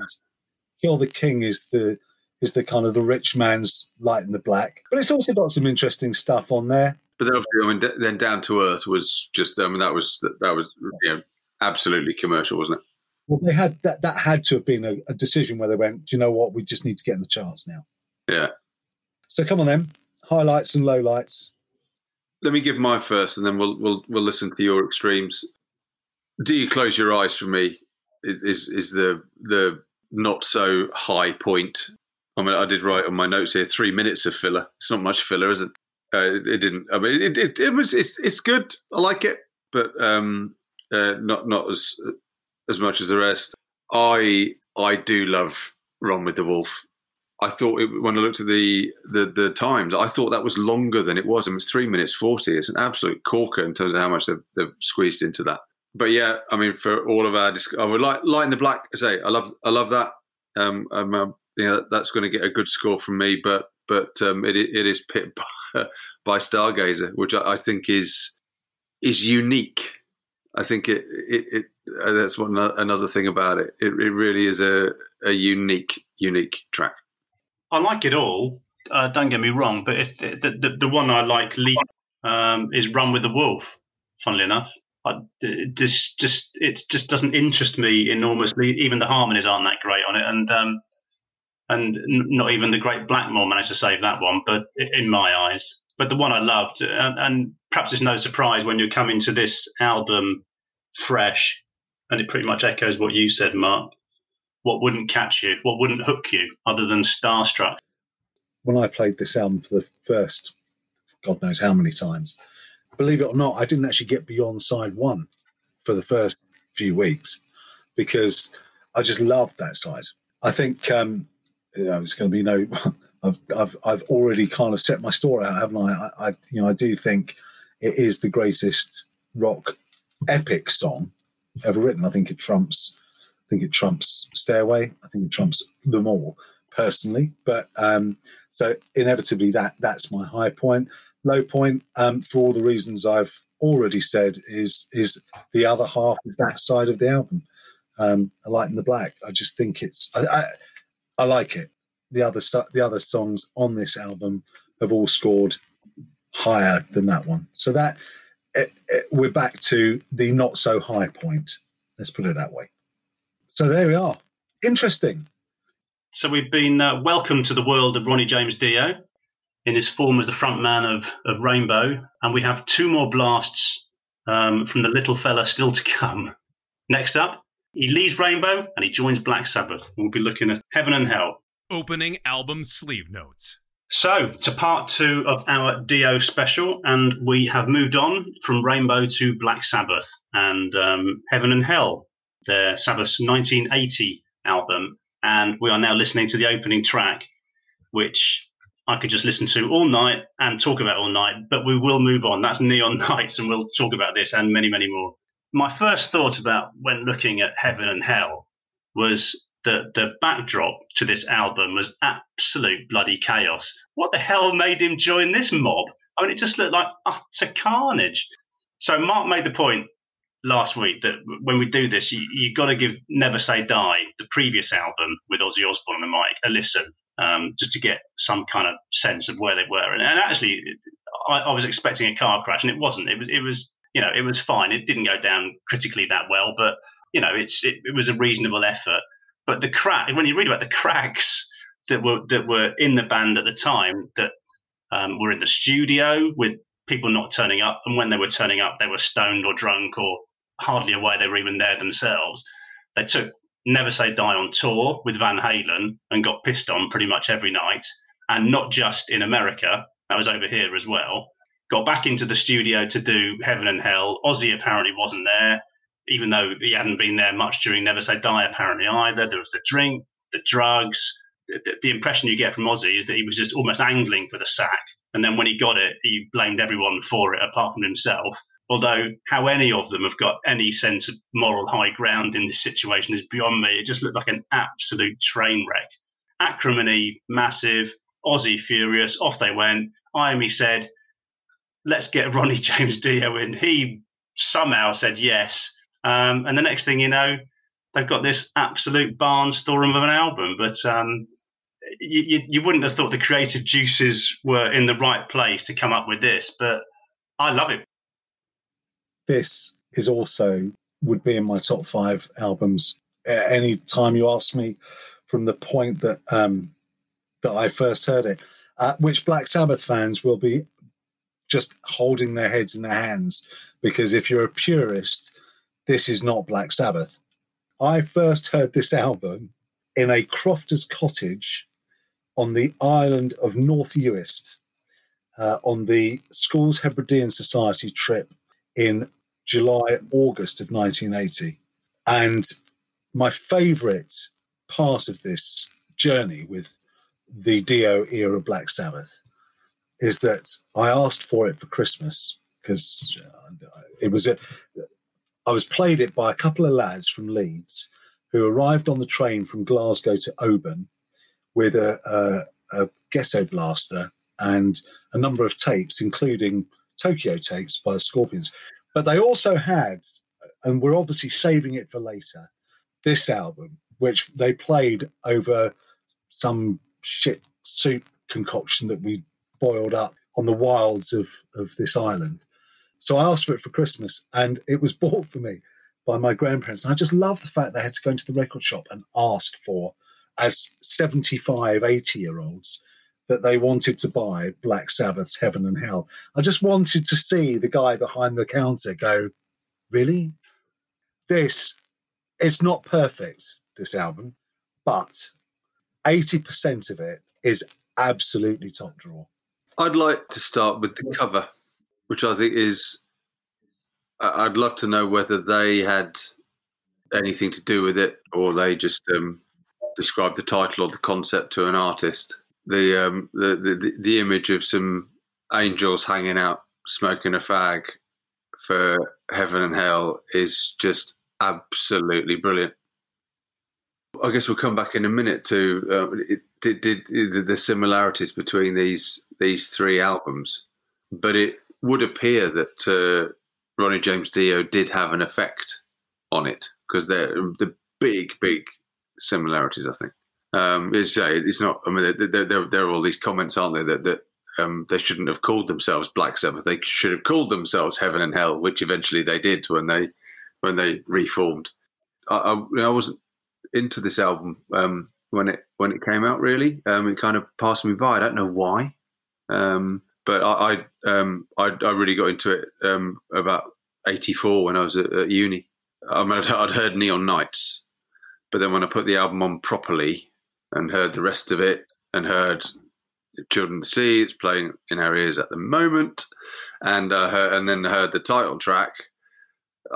Kill the King is the is the kind of the rich man's light in the black. But it's also got some interesting stuff on there. But then, obviously, I mean, d- then Down to Earth was just. I mean, that was that was you know, absolutely commercial, wasn't it? Well, they had that. That had to have been a, a decision where they went. Do you know what? We just need to get in the charts now. Yeah. So come on, then. Highlights and lowlights. Let me give my first, and then we'll we'll we'll listen to your extremes. Do you close your eyes for me? Is is the the not so high point? I mean, I did write on my notes here three minutes of filler. It's not much filler, is it? Uh, it, it didn't. I mean, it, it, it was. It's, it's good. I like it, but um, uh, not not as as much as the rest. I I do love Run with the Wolf. I thought it, when I looked at the, the the times, I thought that was longer than it was. I mean, it's three minutes forty. It's an absolute corker in terms of how much they've, they've squeezed into that. But yeah, I mean, for all of our, I would like light in the black. I say, I love, I love that. Um, I'm, um, you know, that's going to get a good score from me. But but um, it it is pipped by, by Stargazer, which I, I think is is unique. I think it it, it uh, that's one another thing about it. It, it really is a a unique unique track. I like it all. Uh, don't get me wrong, but if the, the the one I like least um, is Run with the Wolf. Funnily enough, I, just just it just doesn't interest me enormously. Even the harmonies aren't that great on it, and um, and not even the Great Blackmore managed to save that one. But in my eyes, but the one I loved, and, and perhaps it's no surprise when you come into this album fresh, and it pretty much echoes what you said, Mark. What wouldn't catch you? What wouldn't hook you other than Starstruck? When I played this album for the first, God knows how many times, believe it or not, I didn't actually get beyond side one for the first few weeks because I just loved that side. I think um, you know, it's going to be no. I've, I've I've already kind of set my store out, haven't I? I, I you know I do think it is the greatest rock epic song ever written. I think it trumps. I think it trumps Stairway. I think it trumps them all personally. But um, so inevitably that that's my high point. Low point um, for all the reasons I've already said is is the other half of that side of the album. Um, a light in the black. I just think it's I, I, I like it. The other stuff, the other songs on this album have all scored higher than that one. So that it, it, we're back to the not so high point. Let's put it that way. So there we are. Interesting. So we've been uh, welcomed to the world of Ronnie James Dio in his form as the frontman of, of Rainbow, and we have two more blasts um, from the little fella still to come. Next up, he leaves Rainbow and he joins Black Sabbath. We'll be looking at Heaven and Hell. Opening album sleeve notes. So, to part two of our Dio special, and we have moved on from Rainbow to Black Sabbath and um, Heaven and Hell, their Sabbath's 1980 album. And we are now listening to the opening track, which I could just listen to all night and talk about all night, but we will move on. That's Neon Knights, and we'll talk about this and many, many more. My first thought about when looking at Heaven and Hell was that the backdrop to this album was absolute bloody chaos. What the hell made him join this mob? I mean, it just looked like utter carnage. So Mark made the point last week that when we do this, you, you've got to give Never Say Die, the previous album with Ozzy Osbourne on the mic, a listen, um, just to get some kind of sense of where they were. And, and actually, I, I was expecting a car crash, and it wasn't. It was, it was, you know, it was fine. It didn't go down critically that well, but you know, it's it, it was a reasonable effort. But the crack, when you read about the cracks that were that were in the band at the time, that um, were in the studio with people not turning up, and when they were turning up, they were stoned or drunk or hardly aware they were even there themselves. They took Never Say Die on tour with Van Halen and got pissed on pretty much every night, and not just in America. That was over here as well. Got back into the studio to do Heaven and Hell. Ozzy apparently wasn't there even though he hadn't been there much during Never Say Die, apparently either. There was the drink, the drugs. The, the, impression you get from Ozzy is that he was just almost angling for the sack. And then when he got it, he blamed everyone for it apart from himself. Although how any of them have got any sense of moral high ground in this situation is beyond me. It just looked like an absolute train wreck. Acrimony, massive. Ozzy furious. Off they went. Iommi said, "Let's get Ronnie James Dio in." He somehow said yes, um, and the next thing you know, they've got this absolute barnstorm of an album. But um, you, you wouldn't have thought the creative juices were in the right place to come up with this. But I love it. This is also would be in my top five albums. Any time you ask me, from the point that um, that I first heard it, uh, which Black Sabbath fans will be just holding their heads in their hands because if you're a purist, this is not Black Sabbath. I first heard this album in a crofter's cottage on the island of North Uist uh, on the Schools Hebridean Society trip in July, August of 1980. And my favourite part of this journey with the Dio era Black Sabbath is that I asked for it for Christmas because uh, it was a, I was played it by a couple of lads from Leeds who arrived on the train from Glasgow to Oban with a, a, a ghetto blaster and a number of tapes, including Tokyo tapes by the Scorpions. But they also had, and we're obviously saving it for later, this album, which they played over some shit soup concoction that we boiled up on the wilds of, of this island. So I asked for it for Christmas and it was bought for me by my grandparents. And I just love the fact they had to go into the record shop and ask for, as 75, 80 year olds, that they wanted to buy Black Sabbath's Heaven and Hell. I just wanted to see the guy behind the counter go, Really? This is not perfect, this album, but 80% of it is absolutely top drawer. I'd like to start with the cover, which I think is. I'd love to know whether they had anything to do with it, or they just um, described the title or the concept to an artist. The, um, the the the image of some angels hanging out smoking a fag for heaven and hell is just absolutely brilliant. I guess we'll come back in a minute to uh, it, did, did the similarities between these these three albums, but it would appear that uh, Ronnie James Dio did have an effect on it because they're the big big similarities. I think um, it's it's not. I mean, there, there, there, are all these comments, aren't there, that that um, they shouldn't have called themselves Black Sabbath. They should have called themselves Heaven and Hell, which eventually they did when they when they reformed. I, I, I wasn't into this album um, when it when it came out. Really, um, it kind of passed me by. I don't know why, um, but I I, um, I I really got into it um, about '84 when I was at, at uni. I mean, I'd, I'd heard Neon Knights, but then when I put the album on properly and heard the rest of it and heard Children of the Sea, it's playing in our ears at the moment, and uh, heard, and then heard the title track.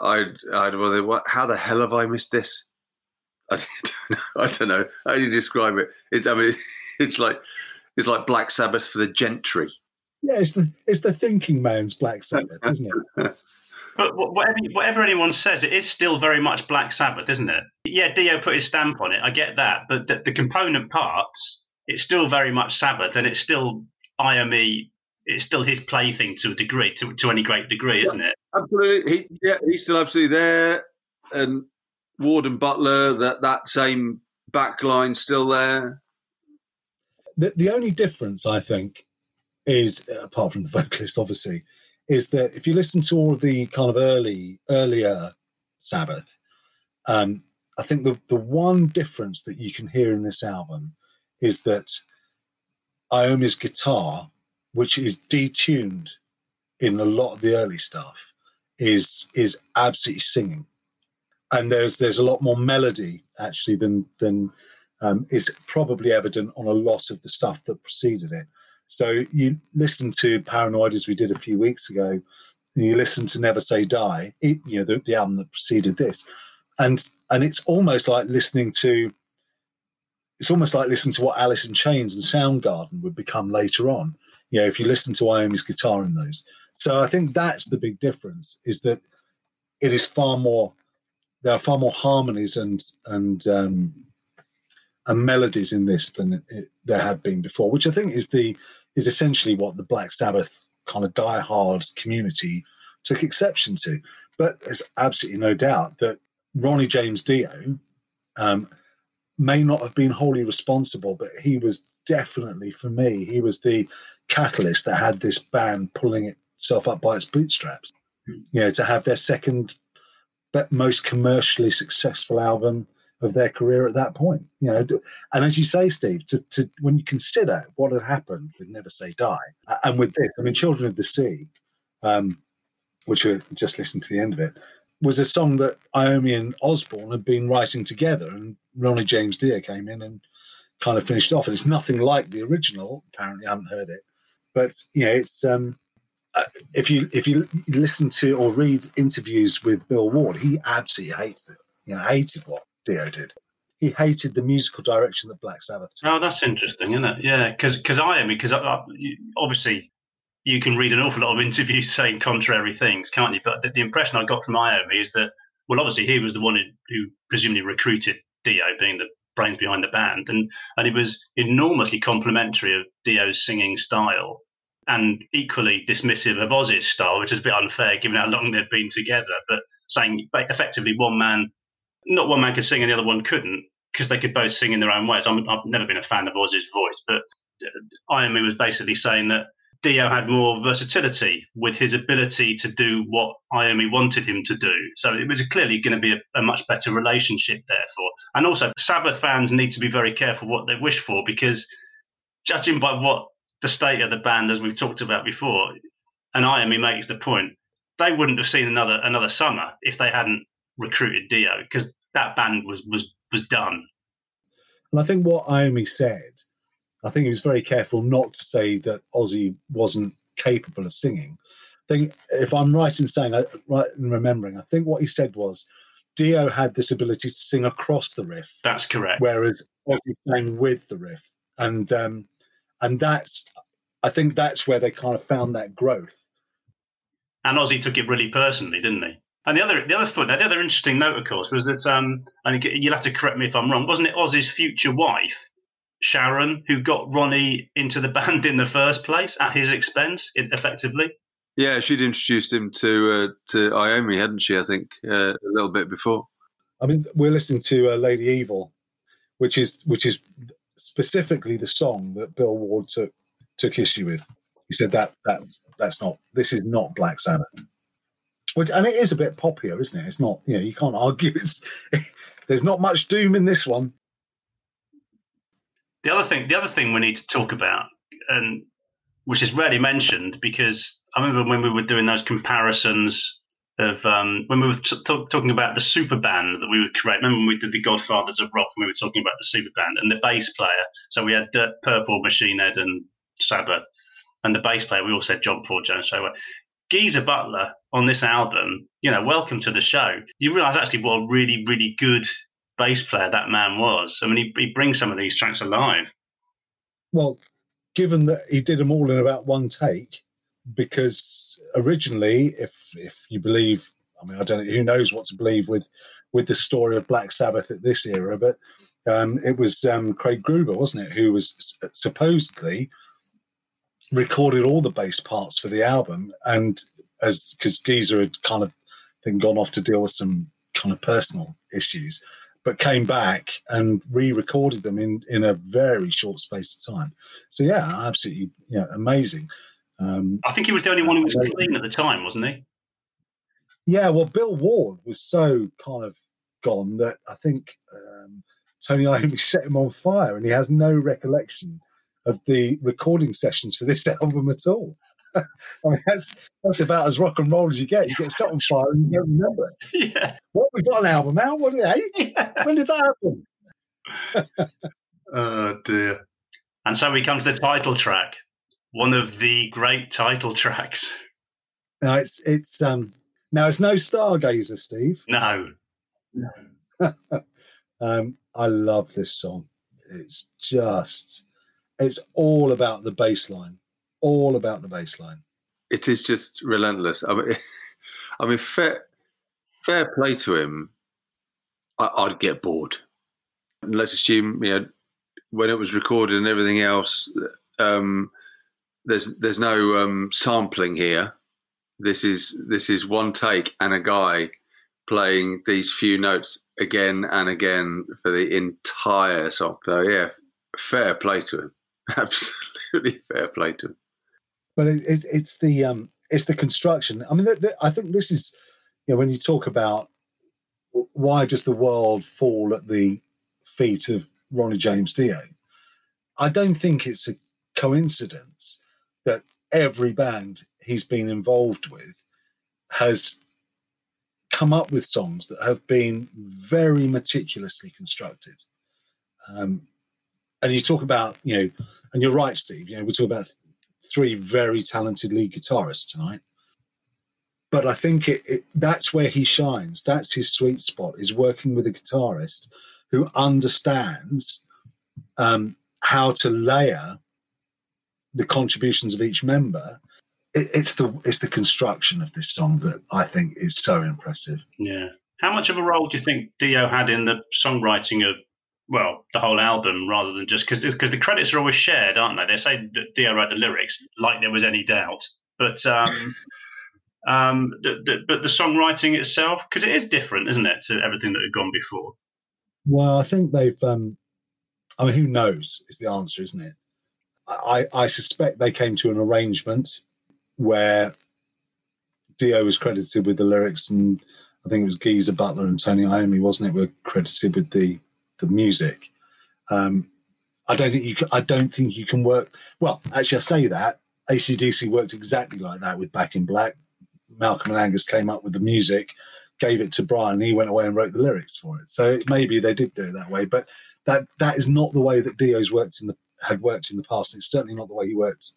I'd I'd wonder what how the hell have I missed this? I don't know. I don't know. How do you describe it? It's I mean it's like it's like Black Sabbath for the gentry. Yeah, it's the it's the thinking man's Black Sabbath, isn't it? But whatever, whatever anyone says, it is still very much Black Sabbath, isn't it? Yeah, Dio put his stamp on it. I get that, but the, the component parts, it's still very much Sabbath, and it's still Iommi. It's still his plaything to a degree, to, to any great degree, isn't it? Absolutely, he, yeah, he's still absolutely there, and Ward and Butler, that that same backline still there. the, the only difference I think is apart from the vocalist obviously is that if you listen to all of the kind of early earlier Sabbath um, I think the the one difference that you can hear in this album is that Iommi's guitar which is detuned in a lot of the early stuff is is absolutely singing and there's there's a lot more melody actually than than um, is probably evident on a lot of the stuff that preceded it. So you listen to Paranoid as we did a few weeks ago, and you listen to Never Say Die, it, you know the, the album that preceded this, and and it's almost like listening to. It's almost like listening to what Alice in Chains and Soundgarden would become later on. You know, if you listen to Iommi's guitar in those. So I think that's the big difference is that it is far more there are far more harmonies and and um, and melodies in this than it, there had been before, which I think is the is essentially what the Black Sabbath kind of diehard community took exception to. But there's absolutely no doubt that Ronnie James Dio um, may not have been wholly responsible, but he was definitely, for me, he was the catalyst that had this band pulling itself up by its bootstraps. You know, to have their second most commercially successful album of their career at that point. You know, and as you say, Steve, to, to when you consider what had happened with Never Say Die, and with this, I mean, Children of the Sea, um, which we just listened to the end of it, was a song that Iommi and Osbourne had been writing together, and Ronnie James Dio came in and kind of finished off. And it's nothing like the original. Apparently, I haven't heard it, but you know, it's um, uh, if you if you listen to or read interviews with Bill Ward, he absolutely hates it. You know, hated what Dio did. He hated the musical direction that Black Sabbath took. Oh, that's interesting, isn't it? Yeah, because I am because I, I, obviously you can read an awful lot of interviews saying contrary things, can't you? But the, the impression I got from Iommi is that well, obviously he was the one who, who presumably recruited Dio, being the brains behind the band, and and he was enormously complimentary of Dio's singing style, and equally dismissive of Ozzy's style, which is a bit unfair given how long they'd been together. But saying effectively one man, not one man could sing and the other one couldn't, because they could both sing in their own ways. I'm, I've never been a fan of Ozzy's voice, but uh, Iommi was basically saying that Dio had more versatility with his ability to do what Iommi wanted him to do. So it was clearly going to be a, a much better relationship, therefore. And also, Sabbath fans need to be very careful what they wish for because, judging by what the state of the band, as we've talked about before, and Iommi makes the point, they wouldn't have seen another another summer if they hadn't recruited Dio because that band was was was done. And I think what Iommi said, I think he was very careful not to say that Ozzy wasn't capable of singing. I think if I'm right in saying, I- right in remembering, I think what he said was Dio had this ability to sing across the riff, That's correct. whereas Ozzy sang with the riff, and um, and that's I think that's where they kind of found that growth. and Ozzy took it really personally, didn't he? And the other, the other foot, the other interesting note, of course, was that, um, and you- you'll have to correct me if I'm wrong, wasn't it Ozzy's future wife, Sharon, who got Ronnie into the band in the first place at his expense, effectively? Yeah, she'd introduced him to uh, to Iommi, hadn't she? I think uh, a little bit before. I mean, we're listening to uh, Lady Evil, which is which is specifically the song that Bill Ward took took issue with. He said that that that's not this is not Black Sabbath, and it is a bit poppier, isn't it? It's not you know you can't argue. It's there's not much doom in this one. The other thing, the other thing we need to talk about, and which is rarely mentioned, because I remember when we were doing those comparisons of um, when we were t- talk- talking about the super band that we would create. Remember when we did the Godfathers of Rock, and we were talking about the super band and the bass player. So we had Deep Purple, Machine Head, and Sabbath, and the bass player. We all said John Paul Jones. So Geezer Butler on this album, you know, welcome to the show. You realise actually what a really, really good bass player that man was. I mean, he, he brings some of these tracks alive. Well, given that he did them all in about one take, because originally, if if you believe, I mean, I don't know who knows what to believe with with the story of Black Sabbath at this era, but um, it was um, Craig Gruber, wasn't it, who was supposedly recorded all the bass parts for the album, and as because Geezer had kind of then gone off to deal with some kind of personal issues, but came back and re-recorded them in in a very short space of time. So yeah, absolutely, yeah, amazing. Um, I think he was the only one who was clean at the time, wasn't he? yeah, well, Bill Ward was so kind of gone that I think um, Tony Iommi set him on fire, and he has no recollection of the recording sessions for this album at all. I mean, that's that's about as rock and roll as you get. You get set on fire and you don't remember it. yeah. What we got an album out? What? Hey, when did that happen? Oh dear. And so we come to the title track, one of the great title tracks. No, it's it's um now it's no Stargazer, Steve. No, Um, I love this song. It's just, it's all about the bass line, all about the bass line. it is just relentless. I mean, I mean, fair, fair play to him. I, I'd get bored. Let's assume, you know, when it was recorded and everything else, um, there's there's no um, sampling here. This is this is one take and a guy playing these few notes again and again for the entire song. So yeah, fair play to him. Absolutely fair play to him. But it, it, it's the um, it's the construction. I mean, th th I think this is you know when you talk about why does the world fall at the feet of Ronnie James Dio? I don't think it's a coincidence that every band he's been involved with has come up with songs that have been very meticulously constructed. Um, and you talk about, you know, and you're right, Steve, you know, we talk about three very talented lead guitarists tonight. But I think it, it, that's where he shines. That's his sweet spot, is working with a guitarist who understands um, how to layer the contributions of each member. It, it's the it's the construction of this song that I think is so impressive. Yeah. How much of a role do you think Dio had in the songwriting of well the whole album, rather than just because because the credits are always shared, aren't they? They say that Dio wrote the lyrics, like there was any doubt, but. Um, Um, the, the, but the songwriting itself, because it is different, isn't it, to everything that had gone before? Well, I think they've. Um, I mean, who knows? Is the answer, isn't it? I, I suspect they came to an arrangement where Dio was credited with the lyrics, and I think it was Geezer Butler and Tony Iommi, wasn't it? Were credited with the the music. Um, I don't think you. Can, I don't think you can work. Well, actually, I say that ACDC worked exactly like that with Back in Black. Malcolm and Angus came up with the music, gave it to Brian, and he went away and wrote the lyrics for it. So maybe they did do it that way, but that that is not the way that Dio's worked in the had worked in the past. It's certainly not the way he worked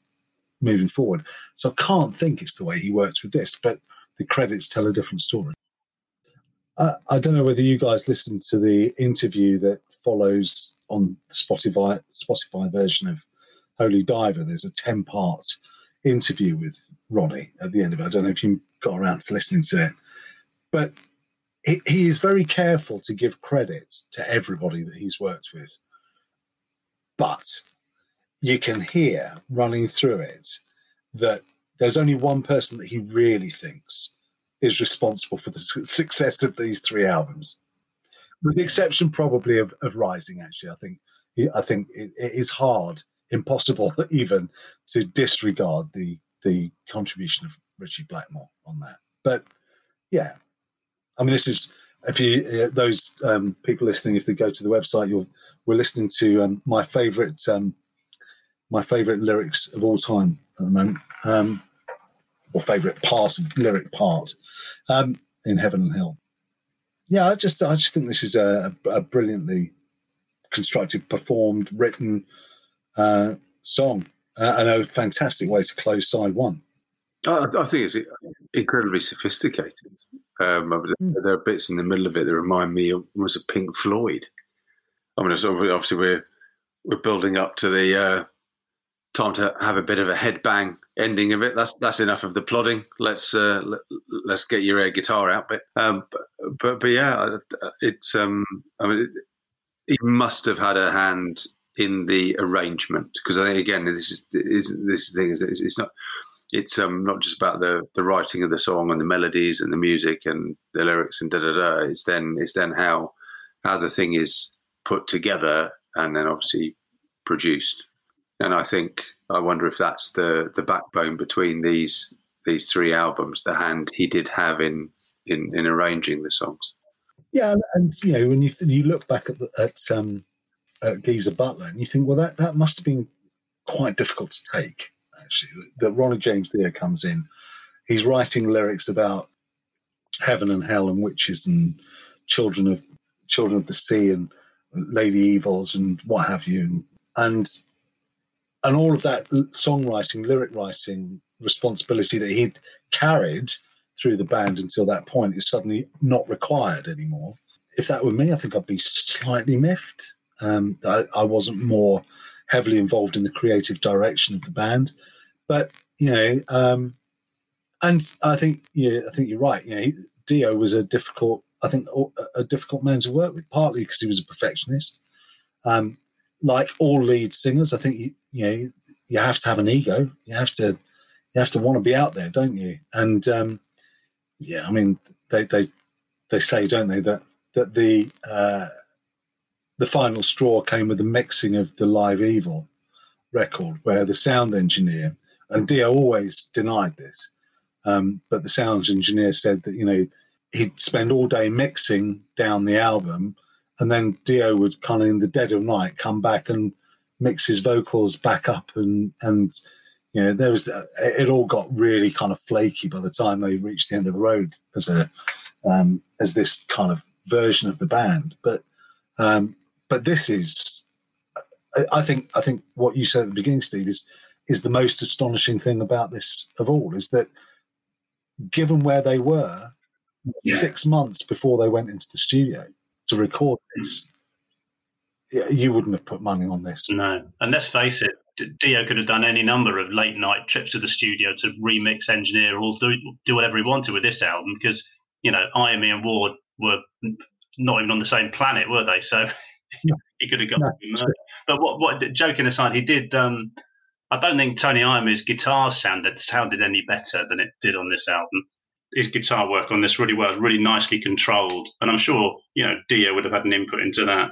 moving forward. So I can't think it's the way he works with this, but the credits tell a different story. I, I don't know whether you guys listened to the interview that follows on Spotify Spotify version of Holy Diver. There's a ten part interview with Ronnie at the end of it. I don't know if you got around to listening to it, but he, he is very careful to give credit to everybody that he's worked with. But you can hear running through it that there's only one person that he really thinks is responsible for the success of these three albums, with the exception probably of, of Rising. Actually, I think I think it, it is hard, impossible even to disregard the the contribution of Ritchie Blackmore on that. But yeah, I mean, this is if you uh, those um, people listening, if they go to the website, you'll we're listening to um, my favorite um, my favorite lyrics of all time at the moment, um, or favorite part lyric part um, in Heaven and Hell. Yeah, I just I just think this is a, a brilliantly constructed, performed, written uh, song, uh, and a fantastic way to close side one. I, I think it's incredibly sophisticated. Um, there are bits in the middle of it that remind me of was a Pink Floyd. I mean, it's obviously we're we're building up to the uh, time to have a bit of a headbang ending of it. That's that's enough of the plodding. Let's uh, let, let's get your air guitar out bit. Um, but, but but yeah, it's um, I mean, it, he must have had a hand in the arrangement because I think again this is, is this thing is it's not it's um not just about the the writing of the song and the melodies and the music and the lyrics and da da da. It's then it's then how how the thing is put together and then obviously produced. And I think I wonder if that's the the backbone between these these three albums. The hand he did have in in in arranging the songs. Yeah, and, you know when you you look back at the, at um at Geezer Butler and you think, well, that that must have been quite difficult to take. Actually, that Ronnie James Dio comes in, he's writing lyrics about heaven and hell and witches and children of children of the sea and lady evils and what have you, and and, and all of that songwriting, lyric writing responsibility that he'd carried through the band until that point is suddenly not required anymore. If that were me, I think I'd be slightly miffed. Um, I, I wasn't more heavily involved in the creative direction of the band, but you know, um, and I think yeah, I think you're right. You know, Dio was a difficult, I think, a- difficult man to work with, partly because he was a perfectionist. Um, like all lead singers, I think you, you know you have to have an ego. You have to you have to want to be out there, don't you? And um, yeah, I mean they they they say, don't they, that that the uh, the final straw came with the mixing of the Live Evil record, where the sound engineer and Dio always denied this, um, but the sound engineer said that you know he'd spend all day mixing down the album, and then Dio would kind of in the dead of night come back and mix his vocals back up, and and you know there was it all got really kind of flaky by the time they reached the end of the road as a um, as this kind of version of the band, but um, but this is I- I think I think what you said at the beginning, Steve, is is the most astonishing thing about this of all is that given where they were Yeah. six months before they went into the studio to record this, yeah, you wouldn't have put money on this. No, and let's face it, Dio could have done any number of late night trips to the studio to remix, engineer, or do do whatever he wanted with this album because you know Iommi and Ward were not even on the same planet, were they? So No. he could have got. No. But what what joking aside, he did. Um, I don't think Tony Iommi's guitar sounded sounded any better than it did on this album. His guitar work on this really well, really nicely controlled, and I'm sure you know Dio would have had an input into that.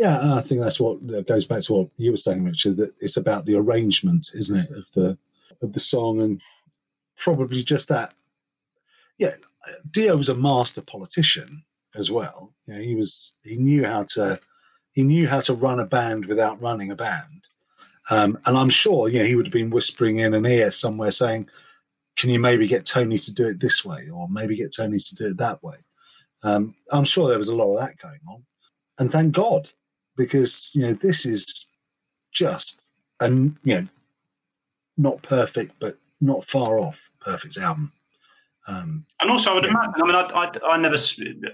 Yeah, and I think that's what that goes back to what you were saying, Richard. That it's about the arrangement, isn't it, of the of the song, and probably just that. Yeah, Dio was a master politician as well. You know, he was he knew how to he knew how to run a band without running a band, um, and I'm sure you know he would have been whispering in an ear somewhere saying, "Can you maybe get Tony to do it this way, or maybe get Tony to do it that way?" Um, I'm sure there was a lot of that going on, and thank God because you know this is just and you know not perfect but not far off perfect album um And also, I would Yeah. imagine. I mean, I, I, I never.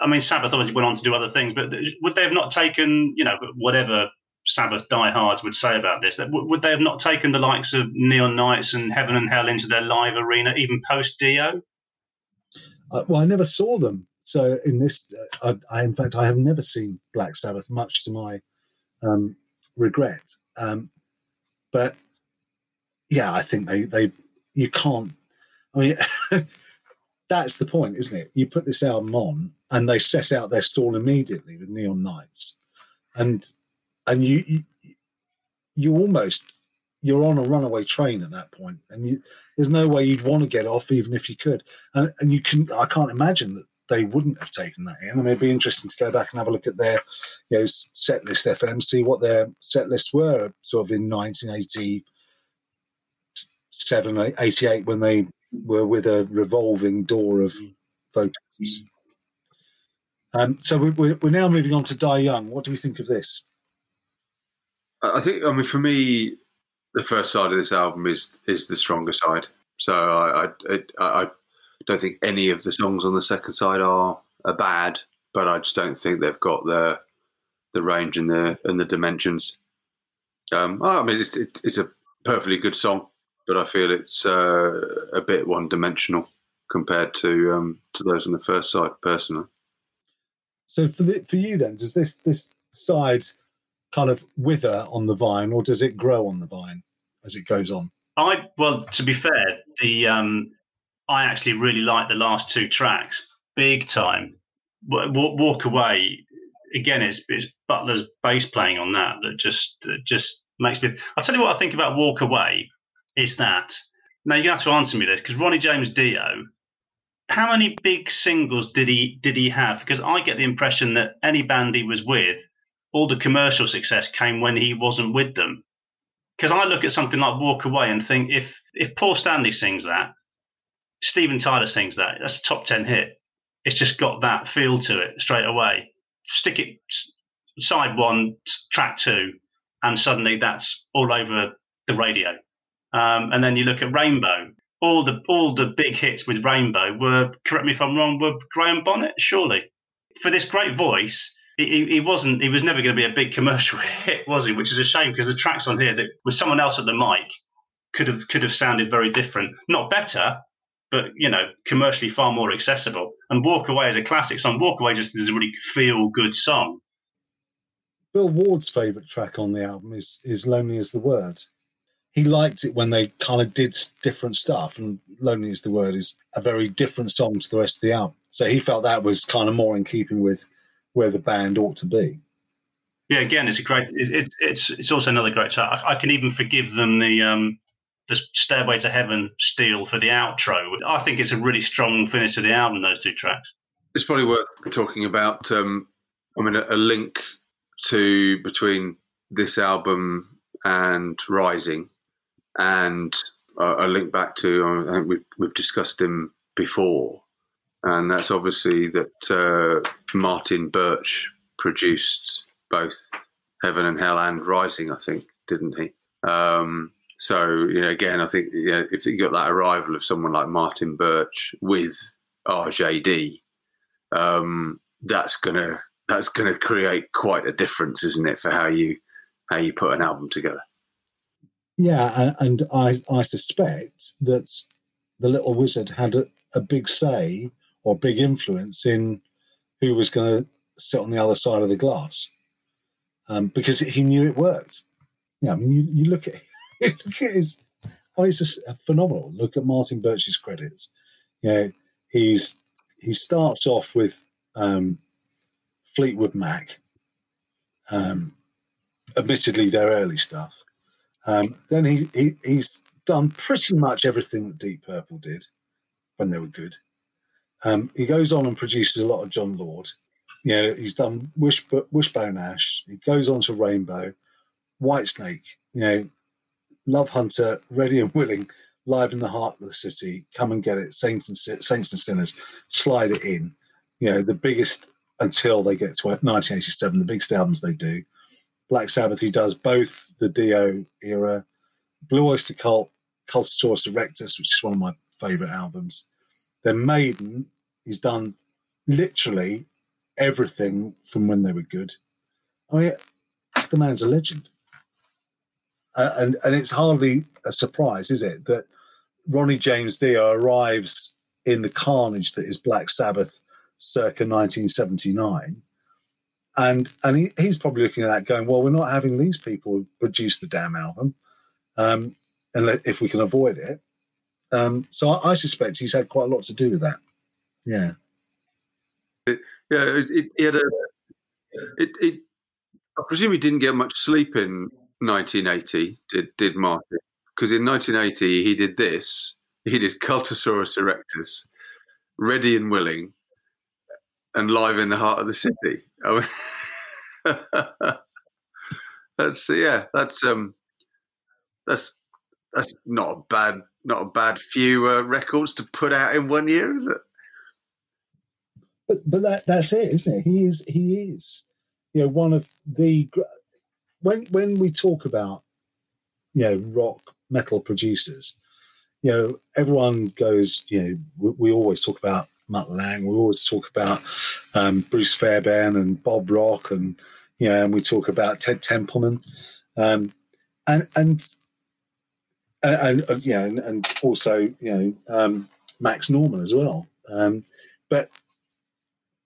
I mean, Sabbath obviously went on to do other things, but would they have not taken, you know, whatever Sabbath diehards would say about this? That would they have not taken the likes of Neon Knights and Heaven and Hell into their live arena, even post Dio? I, well i never saw them so in this uh, I, I in fact i have never seen black sabbath much to my um regret. Um but yeah i think they they you can't i mean that's the point isn't it? You put this album on and they set out their stall immediately with neon knights. And and you you, you almost you're on a runaway train at that point and you there's no way you'd want to get off even if you could. And, and you can i can't imagine that they wouldn't have taken that in. I mean, it'd be interesting to go back and have a look at their, you know, set list FM, see what their set lists were sort of in 1987, 88 when they were with a revolving door of vocalists. Um, so we, we're, we're now moving on to Die Young. What do we think of this? I think, I mean, for me, the first side of this album is is the stronger side. So I I, I, I don't think any of the songs on the second side are, are bad, but I just don't think they've got the the range and the and the dimensions. Um, I mean, it's it, it's a perfectly good song, but I feel it's uh, a bit one dimensional compared to um, to those on the first side, personally. So for the, for you then, does this this side kind of wither on the vine, or does it grow on the vine as it goes on? I well, to be fair, the um, I actually really like the last two tracks, big time. Wa- Walk, Walk away again. It's, it's Butler's bass playing on that that just that just makes me. I'll tell you what I think about Walk Away is that now you have to answer me this because Ronnie James Dio. How many big singles did he did he have? Because I get the impression that any band he was with, all the commercial success came when he wasn't with them because I look at something like Walk Away and think if if Paul Stanley sings that, Steven Tyler sings that, that's a top ten hit. It's just got that feel to it straight away. Stick it side one, track two, and suddenly that's all over the radio. Um, and then you look at Rainbow. All the all the big hits with Rainbow were, correct me if I'm wrong, were Graham Bonnet, surely. For this great voice, he, he wasn't he was never going to be a big commercial hit was he which is a shame because the tracks on here that with someone else at the mic could have could have sounded very different not better but you know, commercially far more accessible. And Walk Away is a classic song. Walk Away just is a really feel good song. Bill Ward's favourite track on the album is is "Lonely Is the Word." He liked it when they kind of did different stuff, and "Lonely Is the Word" is a very different song to the rest of the album. So he felt that was kind of more in keeping with where the band ought to be. Yeah, again, it's a great. It, it, it's it's also another great track. I, I can even forgive them the um the Stairway to Heaven steal for the outro. I think it's a really strong finish to the album. Those two tracks. It's probably worth talking about. Um, I mean, a, a link to between this album and Rising, and a, a link back to. I think we've we've discussed him before, and that's obviously that uh, Martin Birch produced both Heaven and Hell and Rising. I think, didn't he? Um, so you know, again, I think you know, if you got that arrival of someone like Martin Birch with RJD, um, that's gonna that's gonna create quite a difference, isn't it, for how you how you put an album together? Yeah, and I I suspect that the Little Wizard had a, a big say or big influence in who was going to sit on the other side of the glass, um, because he knew it worked. Yeah, I mean, you, you look at look at his. Oh, it's just phenomenal. Look at Martin Birch's credits. You know, he's he starts off with um, Fleetwood Mac. Um, admittedly, their early stuff. Um, then he, he he's done pretty much everything that Deep Purple did when they were good. Um, he goes on and produces a lot of Jon Lord. You know, he's done Wish, Wishbone Ash. He goes on to Rainbow, Whitesnake. You know, Love Hunter, Ready and Willing, Live in the Heart of the City, Come and Get It, Saints and Saints and Sinners, Slide It In. You know, the biggest until they get to 1987, the biggest albums they do. Black Sabbath, he does both the Dio era, Blue Oyster Cult, Cultosaurus Erectus, which is one of my favourite albums. Then Maiden, he's done literally everything from when they were good. I mean, the man's a legend. Uh, and, and it's hardly a surprise, is it, that Ronnie James Dio arrives in the carnage that is Black Sabbath circa 1979 and and he, he's probably looking at that going well we're not having these people produce the damn album um and if we can avoid it. Um so I, I suspect he's had quite a lot to do with that. Yeah. Yeah, it, it, had a. It, it, I presume he didn't get much sleep in 1980. Did did Martin? Because in 1980 he did this. He did Cultosaurus Erectus, Ready and Willing, and Live in the Heart of the City. I mean, that's yeah. That's um. That's that's not a bad not a bad few uh, records to put out in one year, is it? but but that that's it isn't it he is he is you know one of the when when we talk about you know rock metal producers you know everyone goes you know we, we always talk about Mutt Lange we always talk about um, Bruce Fairbairn and Bob Rock and you know and we talk about Ted Templeman. Um, and and and, and yeah and, and also you know um, Max Norman as well. Um, but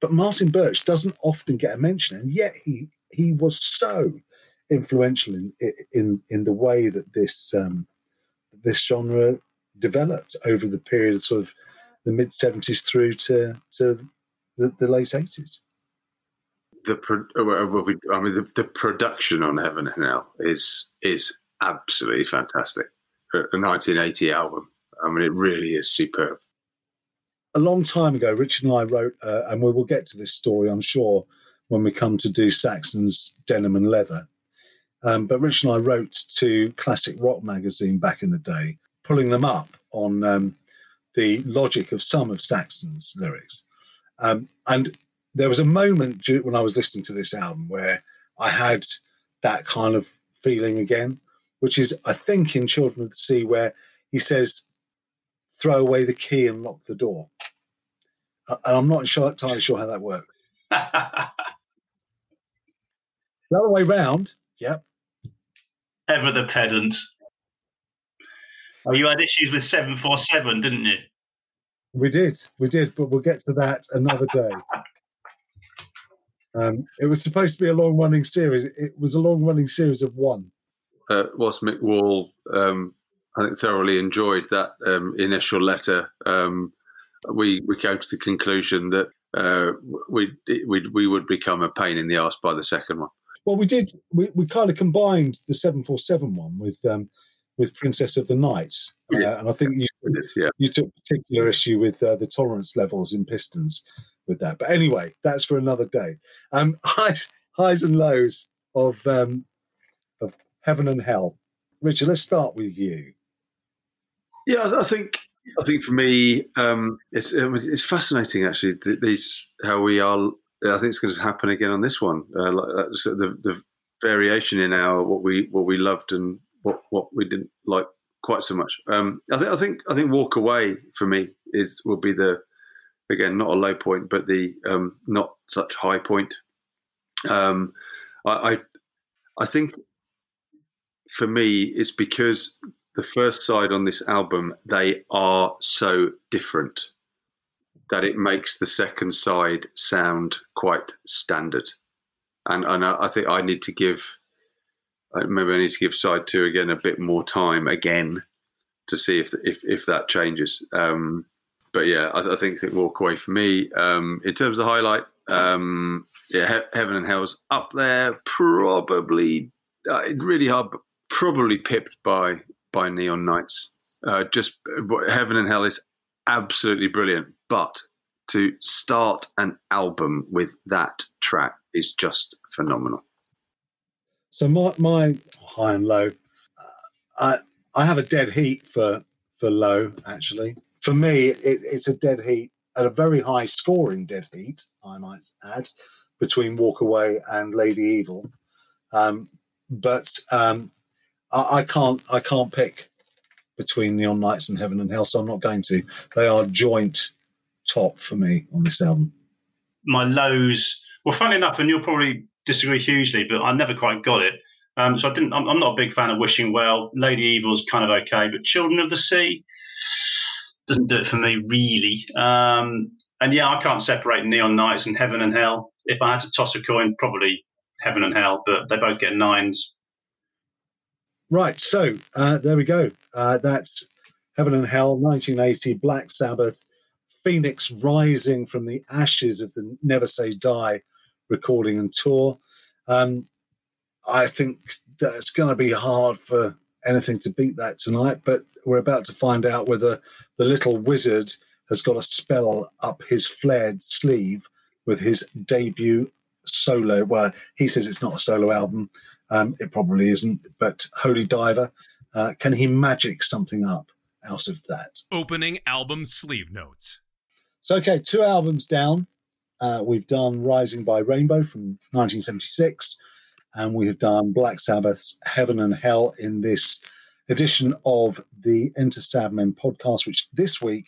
but Martin Birch doesn't often get a mention, and yet he he was so influential in in in the way that this um, this genre developed over the period of sort of the mid seventies through to to the, the late eighties. the pro- uh, well, well, we- I mean the, the production on Heaven and Hell is is absolutely fantastic. A a 1980 album. I mean, it really is superb. a long time ago, Richard and I wrote, uh, and we will get to this story, I'm sure, when we come to do Saxon's Denim and Leather. Um, but Richard and I wrote to Classic Rock magazine back in the day, pulling them up on um, the logic of some of Saxon's lyrics. Um, and there was a moment when I was listening to this album where I had that kind of feeling again, which is, I think, in Children of the Sea, where he says, throw away the key and lock the door. Uh, And I'm not sure, entirely sure how that works. The other way round, yep. Ever the pedant. Oh, you had issues with seven four seven, didn't you? We did, we did, but we'll get to that another day. Um, it was supposed to be a long-running series. It was a long-running series of one. uh, whilst Mick Wall, um, I think, thoroughly enjoyed that um, initial letter, um, we we came to the conclusion that uh, we we we would become a pain in the arse by the second one. Well, we did. We, we kind of combined the seven four seven one with um, with Princess of the Night, uh, Yeah. and I think you Yeah, you took particular issue with uh, the tolerance levels in pistons with that. But anyway, that's for another day. Um, highs, highs and lows of um, of heaven and hell. Richard, let's start with you. yeah. I- think I think for me, um, it's it's fascinating actually. th- These how we are. I think it's going to happen again on this one. Uh, uh, the the variation in our what we what we loved and what what we didn't like quite so much. Um, I think I think I think walk away for me is will be the again not a low point, but the um, not such high point. Um, I, I I think for me it's because the first side on this album they are so different that it makes the second side sound quite standard. And and I I think I need to give uh, maybe I need to give side two again a bit more time again to see if if if that changes. Um, but yeah, I, I think it walk away for me um, in terms of highlight. Um, yeah, he- heaven and hell's up there. Probably uh, really hard, probably pipped by by Neon Knights. Uh, just heaven and hell is absolutely brilliant, but to start an album with that track is just phenomenal. So my my high and low, uh, I I have a dead heat for for low actually. For me, it, it's a dead heat at a very high scoring dead heat. I might add between Walk Away and Lady Evil, um, but um, I, I can't I can't pick between Neon Knights and Heaven and Hell, so I'm not going to. They are joint top for me on this album. my lows. Well, funny enough, and you'll probably disagree hugely, but I never quite got it. Um, so I didn't. I'm, I'm not a big fan of Wishing Well. Lady Evil's kind of okay, but Children of the Sea doesn't do it for me really. Um, and yeah, I can't separate Neon Knights and Heaven and Hell. If I had to toss a coin, probably Heaven and Hell, but they both get nines. Right, so uh, there we go. Uh, that's Heaven and Hell, 1980, Black Sabbath, Phoenix rising from the ashes of the Never Say Die recording and tour. Um, I think that it's going to be hard for anything to beat that tonight, but we're about to find out whether the little wizard has got a spell up his flared sleeve with his debut solo. Well, he says it's not a solo album. Um, it probably isn't, but Holy Diver, uh, can he magic something up out of that? Opening album sleeve notes. So, okay, two albums down. Uh, we've done Rising by Rainbow from 1976, and we have done Black Sabbath's Heaven and Hell in this edition of the Enter Sadmen podcast, which this week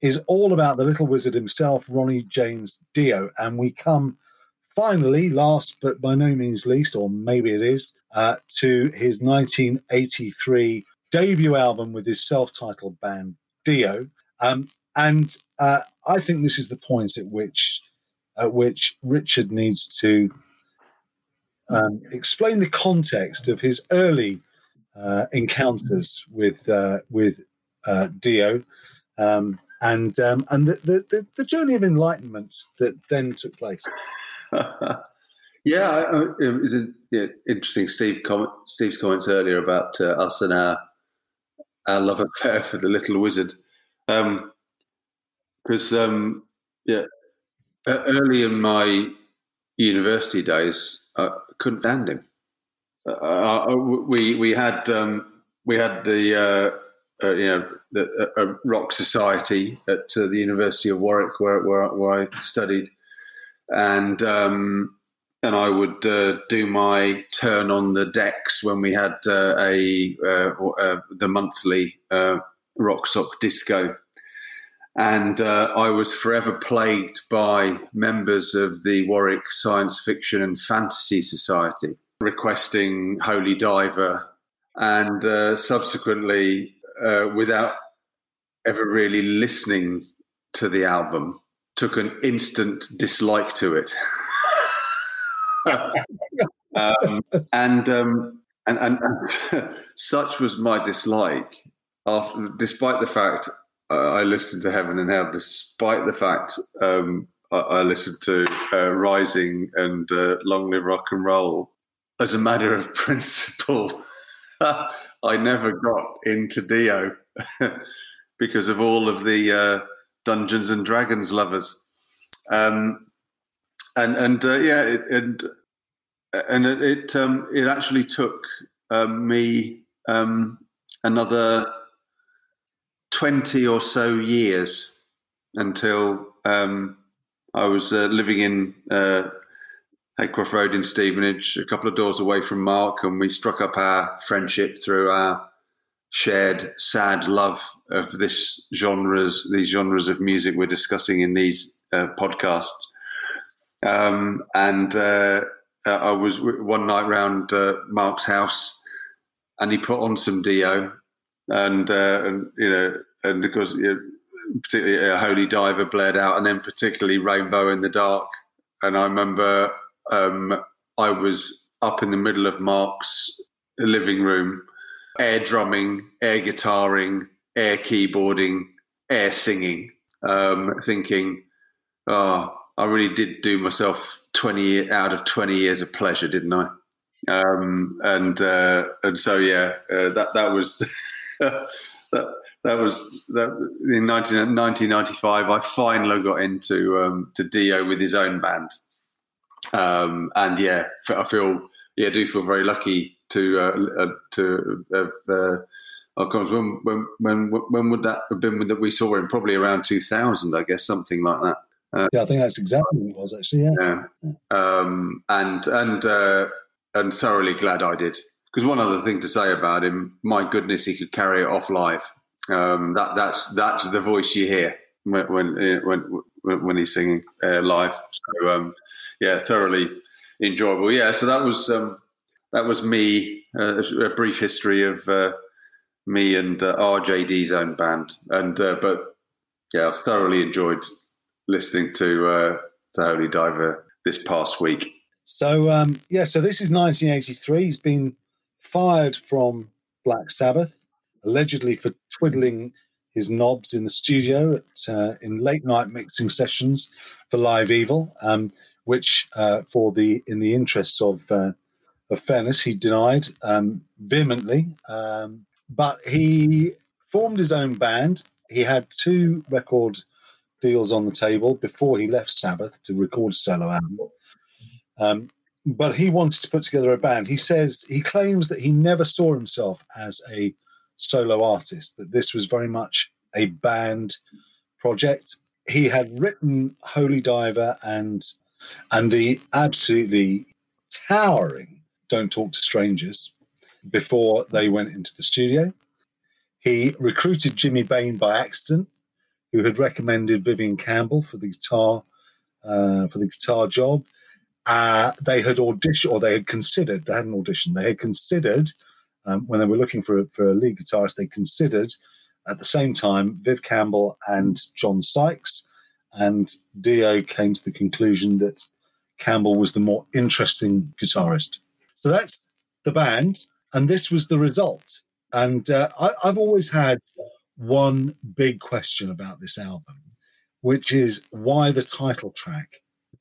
is all about the little wizard himself, Ronnie James Dio. And we come finally, last but by no means least, or maybe it is, uh, to his 1983 debut album with his self titled band, Dio. Um, and uh, I think this is the point at which at which Richard needs to um, explain the context of his early uh, encounters with uh, with uh, Dio, um, and um, and the, the, the, the journey of enlightenment that then took place. yeah, I- I- it was a, yeah, interesting. Steve Steve's comments earlier about uh, us and our our love affair for the little wizard, because um, yeah, e- early in my university days, I couldn't stand him. Uh, we we had um, we had the uh, uh, you know the rock society at uh, the University of Warwick where where, where I studied, and um, and I would uh, do my turn on the decks when we had uh, a uh, uh, the monthly uh, rock sock disco, and uh, I was forever plagued by members of the Warwick Science Fiction and Fantasy Society requesting Holy Diver, and subsequently, without ever really listening to the album took an instant dislike to it. um, and, um, and, and, and such was my dislike, after, despite the fact uh, I listened to Heaven and Hell, despite the fact um, I, I listened to uh, Rising and uh, Long Live Rock and Roll. As a matter of principle, I never got into Dio because of all of the uh, Dungeons and Dragons lovers. Um, and and uh, yeah, it, and and it it, um, it actually took um, me um, another twenty or so years until um, I was uh, living in uh, Haycroft Road in Stevenage, a couple of doors away from Mark, and we struck up our friendship through our shared sad love of this genres, these genres of music we're discussing in these uh, podcasts. Um, and uh, I was one night round uh, Mark's house, and he put on some Dio, and uh, and you know, and because you know, particularly a Holy Diver blared out, and then particularly Rainbow in the Dark. And I remember um, I was up in the middle of Mark's living room, air drumming, air guitaring, air keyboarding, air singing, um, thinking, oh, I really did do myself 20 out of 20 years of pleasure, didn't I? Um, and uh, and so yeah, uh, that that was that that was that in 19, 1995. I finally got into um, to Dio with his own band, um, and yeah, I feel yeah, I do feel very lucky to uh, uh, to have. Uh, Oh, when, when when when would that have been that we saw him? Probably around two thousand, I guess, something like that. Yeah, I think that's exactly what it was actually. Yeah. Yeah, um, and and uh, and thoroughly glad I did. Because one other thing to say about him, my goodness, he could carry it off live. Um, that that's that's the voice you hear when when when, when he's singing uh, live. So um, yeah, thoroughly enjoyable. Yeah, so that was um, that was me. Uh, a brief history of uh, me and uh, RJD's own band, and uh, but yeah, I've thoroughly enjoyed listening to uh, to Holy Diver this past week. So um, yeah, so this is 1983. He's been fired from Black Sabbath, allegedly for twiddling his knobs in the studio at, uh, in late night mixing sessions for Live Evil, um, which for the in the interests of of fairness, he denied um, vehemently. Um, but he formed his own band. He had two record deals on the table before he left Sabbath to record a solo album. Um, but he wanted to put together a band. He says he claims that he never saw himself as a solo artist, that this was very much a band project. He had written Holy Diver and and the absolutely towering Don't Talk to Strangers before they went into the studio. He recruited Jimmy Bain by accident, who had recommended Vivian Campbell for the guitar uh, for the guitar job. Uh, they had auditioned, or they had considered. They had an audition. They had considered um, when they were looking for a, for a lead guitarist. They considered at the same time Viv Campbell and John Sykes, and Dio came to the conclusion that Campbell was the more interesting guitarist. So that's the band, and this was the result. And uh, I, I've always had one big question about this album, which is why the title track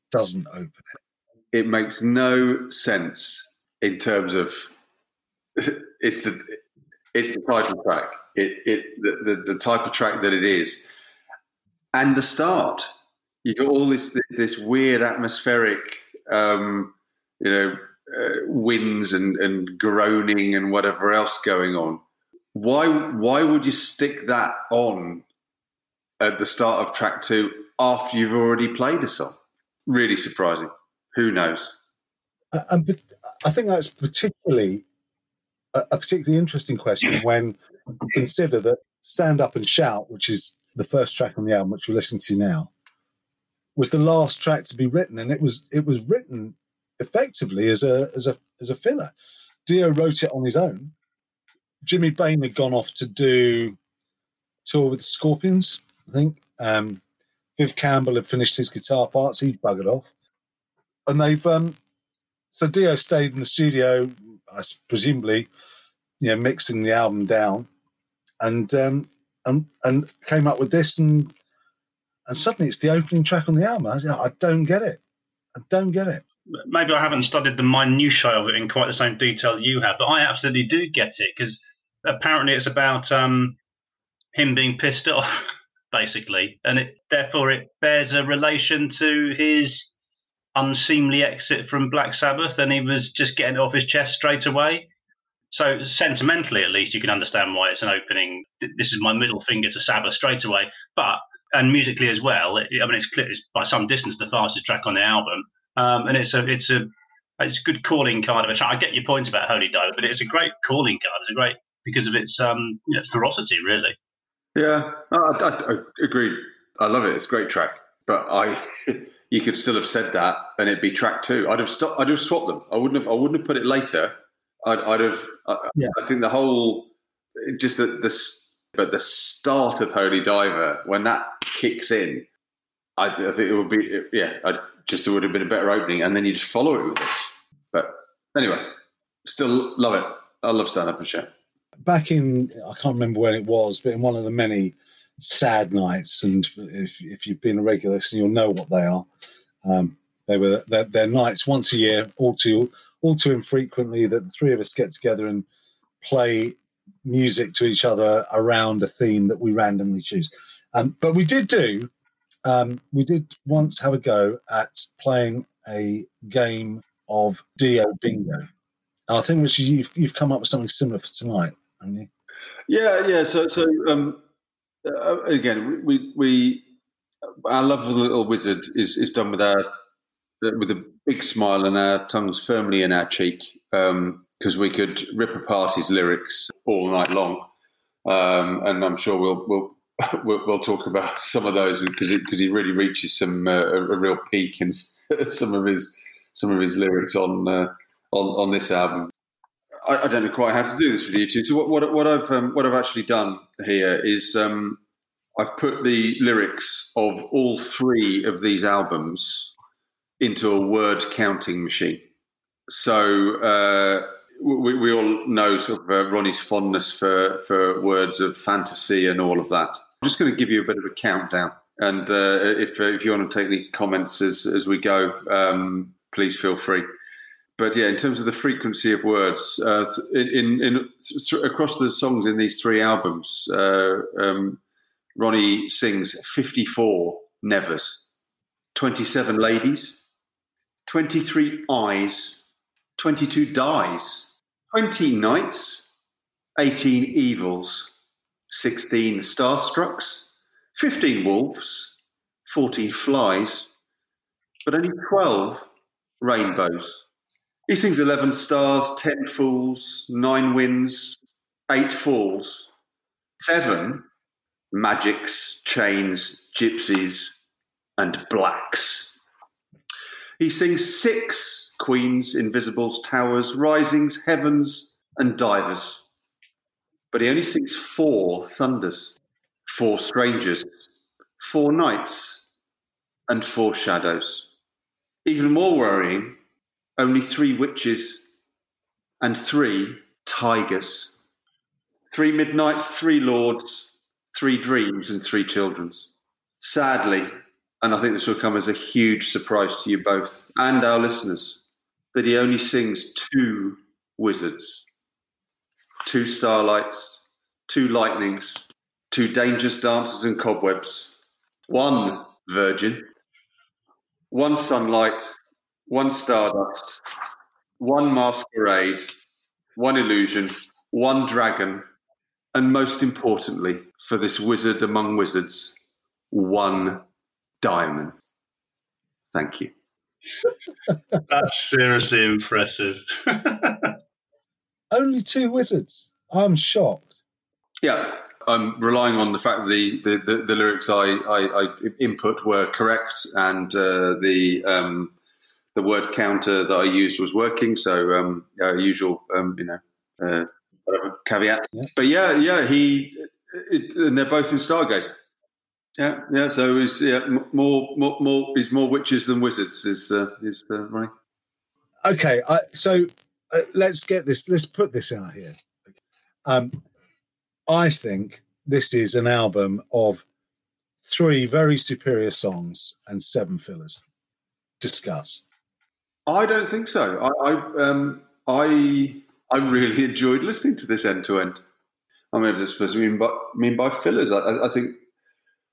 doesn't open it. It makes no sense in terms of it's the it's the title track. It it the, the, the type of track that it is, and the start. You got all this this weird atmospheric, um, you know, uh, winds and, and groaning and whatever else going on. Why why would you stick that on at the start of track two after you've already played a song? Really surprising. Who knows? Uh, and but I think that's particularly a, a particularly interesting question when you consider that "Stand Up and Shout," which is the first track on the album, which we're listening to now, was the last track to be written, and it was it was written effectively as a as a as a filler. Dio wrote it on his own. Jimmy Bain had gone off to do tour with the Scorpions, I think, um, Viv Campbell had finished his guitar parts. he'd buggered off, and they've um, so Dio stayed in the studio, I presumably, you know, mixing the album down, and um, and and came up with this, and and suddenly it's the opening track on the album. I, I don't get it. I don't get it. Maybe I haven't studied the minutiae of it in quite the same detail you have, but I absolutely do get it because apparently it's about um, him being pissed off, basically, and it therefore it bears a relation to his unseemly exit from Black Sabbath, and he was just getting it off his chest straight away. So sentimentally, at least, you can understand why it's an opening. This is my middle finger to Sabbath straight away, but and musically as well. I mean, it's, it's by some distance the fastest track on the album, um, and it's a it's a it's a good calling card of a track. I get your point about Holy Diver, but it's a great calling card. It's a great because of its um, you know, ferocity, really. Yeah, I, I, I agree. I love it. It's a great track, but I, you could still have said that, and it'd be track two. I'd have stopped. I'd have swapped them. I wouldn't have. I wouldn't have put it later. I'd, I'd have. I, Yeah. I think the whole, just the the, but the start of Holy Diver when that kicks in, I, I think it would be. Yeah, I just it would have been a better opening, and then you just follow it with this. But anyway, still love it. I love stand up and shout. back in I can't remember when it was, but in one of the many sad nights, and if if you've been a regular listener, you'll know what they are. Um, they were they're, they're nights once a year, all too all too infrequently that the three of us get together and play music to each other around a theme that we randomly choose. Um, but we did do um, we did once have a go at playing a game of Dio Bingo. I think which you've you've come up with something similar for tonight, haven't you? Yeah, yeah. So, so um, uh, again, we we our love of the little wizard is is done with our with a big smile and our tongues firmly in our cheek because we could rip apart his lyrics all night long, um, and I'm sure we'll we'll. We'll, talk about some of those because because he really reaches some uh, a, a real peak in some of his some of his lyrics on uh, on on this album. I, I don't know quite how to do this with you two. So what what, what I've um, what I've actually done here is um, I've put the lyrics of all three of these albums into a word counting machine. So uh, we, we all know sort of uh, Ronnie's fondness for for words of fantasy and all of that. I'm just going to give you a bit of a countdown, and uh, if if you want to take any comments as as we go, um, please feel free. But yeah, in terms of the frequency of words, uh, in, in, th- across the songs in these three albums, uh, um, Ronnie sings 54 nevers, 27 ladies, 23 eyes, 22 dies, 20 nights, 18 evils, 16 starstrucks, 15 wolves, 14 flies, but only 12 rainbows. He sings 11 stars, 10 fools, 9 winds, 8 falls, 7 magics, chains, gypsies, and blacks. He sings 6 queens, invisibles, towers, risings, heavens, and divers. But he only sings 4 thunders, 4 strangers, 4 nights, and 4 shadows. Even more worrying, only three witches and three tigers. Three midnights, three lords, three dreams, and three children's. Sadly, and I think this will come as a huge surprise to you both and our listeners, that he only sings two wizards, two starlights, two lightnings, two dangerous dancers and cobwebs, one virgin, one sunlight, one stardust, one masquerade, one illusion, one dragon, and most importantly, for this wizard among wizards, one diamond. Thank you. That's seriously impressive. Only two wizards. I'm shocked. Yeah, I'm relying on the fact that the, the, the, the lyrics I, I, I input were correct and uh, the um, the word counter that I used was working. So um, uh, usual, um, you know, uh, whatever caveat. Yeah. But yeah, yeah, he it, and they're both in Stargazer. Yeah, yeah. So he's yeah more more more he's more witches than wizards. Is uh, is uh, Ronnie? Okay, I, so uh, let's get this. Let's put this out here. Um, I think this is an album of three very superior songs and seven fillers. Discuss. I don't think so. I I um, I, I really enjoyed listening to this end to end. I mean, I suppose mean by mean by fillers. I, I, think.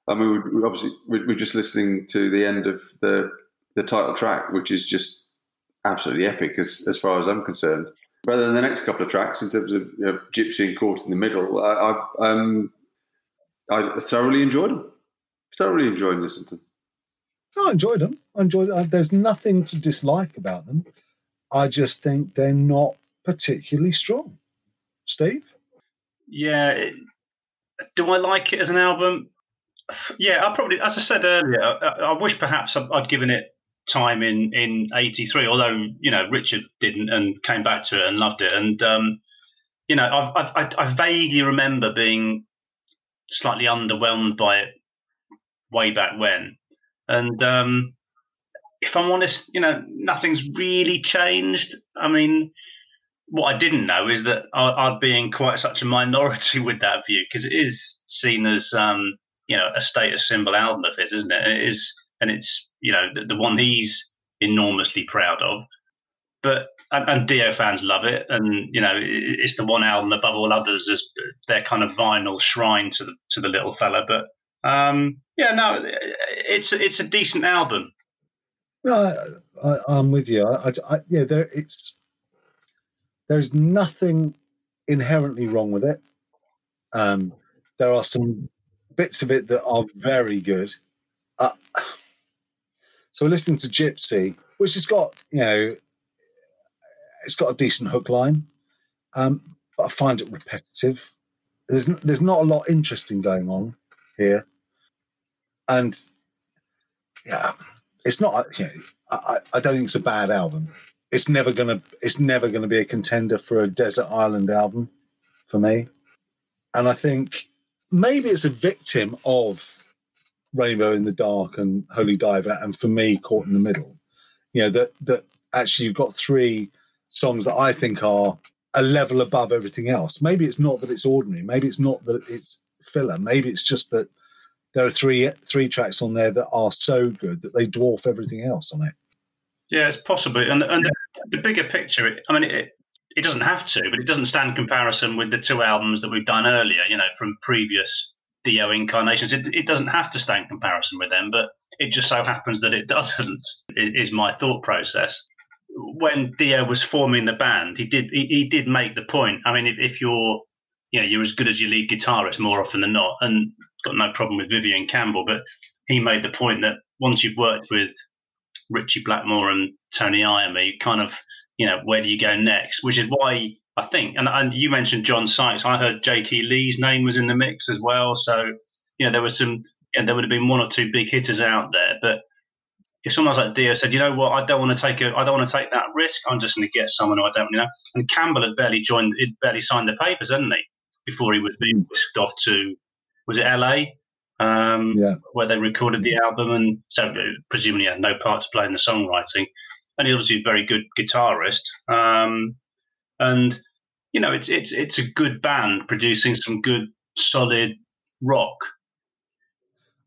I mean, we, we obviously we, we're just listening to the end of the the title track, which is just absolutely epic as as far as I'm concerned. Rather than the next couple of tracks, in terms of you know, Gypsy and Caught in the Middle, I, I um I thoroughly enjoyed them. Thoroughly enjoyed listening to them. I enjoyed them. I enjoyed. Uh, there's nothing to dislike about them. I just think they're not particularly strong. Steve. Yeah. It, do I like it as an album? Yeah, I probably, as I said earlier, I, I wish perhaps I'd, I'd given it time in in '83. Although you know Richard didn't and came back to it and loved it, and um, you know I, I I vaguely remember being slightly underwhelmed by it way back when, and um, if I'm honest, you know nothing's really changed. I mean, what I didn't know is that I, I'd be in quite such a minority with that view because it is seen as um, you know a status symbol album of his, isn't it? It is, and it's you know the, the one he's enormously proud of. But and, and Dio fans love it, and you know it, it's the one album above all others as their kind of vinyl shrine to the to the little fella. But um, yeah, no, it's it's a decent album. I, I'm with you. I, I- yeah, there it's there's nothing inherently wrong with it. Um, there are some bits of it that are very good. Uh, so we're listening to Gypsy, which has got you know, it's got a decent hook line, um, but I find it repetitive. There's there's not a lot interesting going on here, and yeah, it's not. You know, I I don't think it's a bad album. It's never gonna. It's never gonna be a contender for a desert island album for me. And I think maybe it's a victim of Rainbow in the Dark and Holy Diver, and for me, Caught in the mm-hmm. Middle. You know that that actually you've got three songs that I think are a level above everything else. Maybe it's not that it's ordinary. Maybe it's not that it's filler. Maybe it's just that there are three three tracks on there that are so good that they dwarf everything else on it. Yeah, it's possible. And and the, the bigger picture, I mean, it it doesn't have to, but it doesn't stand comparison with the two albums that we've done earlier. You know, from previous Dio incarnations, it, it doesn't have to stand comparison with them, but it just so happens that it doesn't. Is, is my thought process. When Dio was forming the band, he did he, he did make the point. I mean, if, if you're you know you're as good as your lead guitarist more often than not, and got no problem with Vivian Campbell, but he made the point that once you've worked with Ritchie Blackmore and Tony Iommi, kind of, you know, where do you go next? Which is why I think, and, and you mentioned John Sykes. I heard J.K. Lee's name was in the mix as well. So, you know, there was some, and there would have been one or two big hitters out there. But if someone was like Dio said, you know what, I don't want to take a, I don't want to take that risk. I'm just going to get someone who I don't, you know. And Campbell had barely joined, he'd barely signed the papers, hadn't he, before he was being whisked off to, was it L.A. Um, Yeah. where they recorded the album, and so presumably had no part to play in the songwriting. And he's obviously a very good guitarist. Um, and you know, it's it's it's a good band producing some good, solid rock.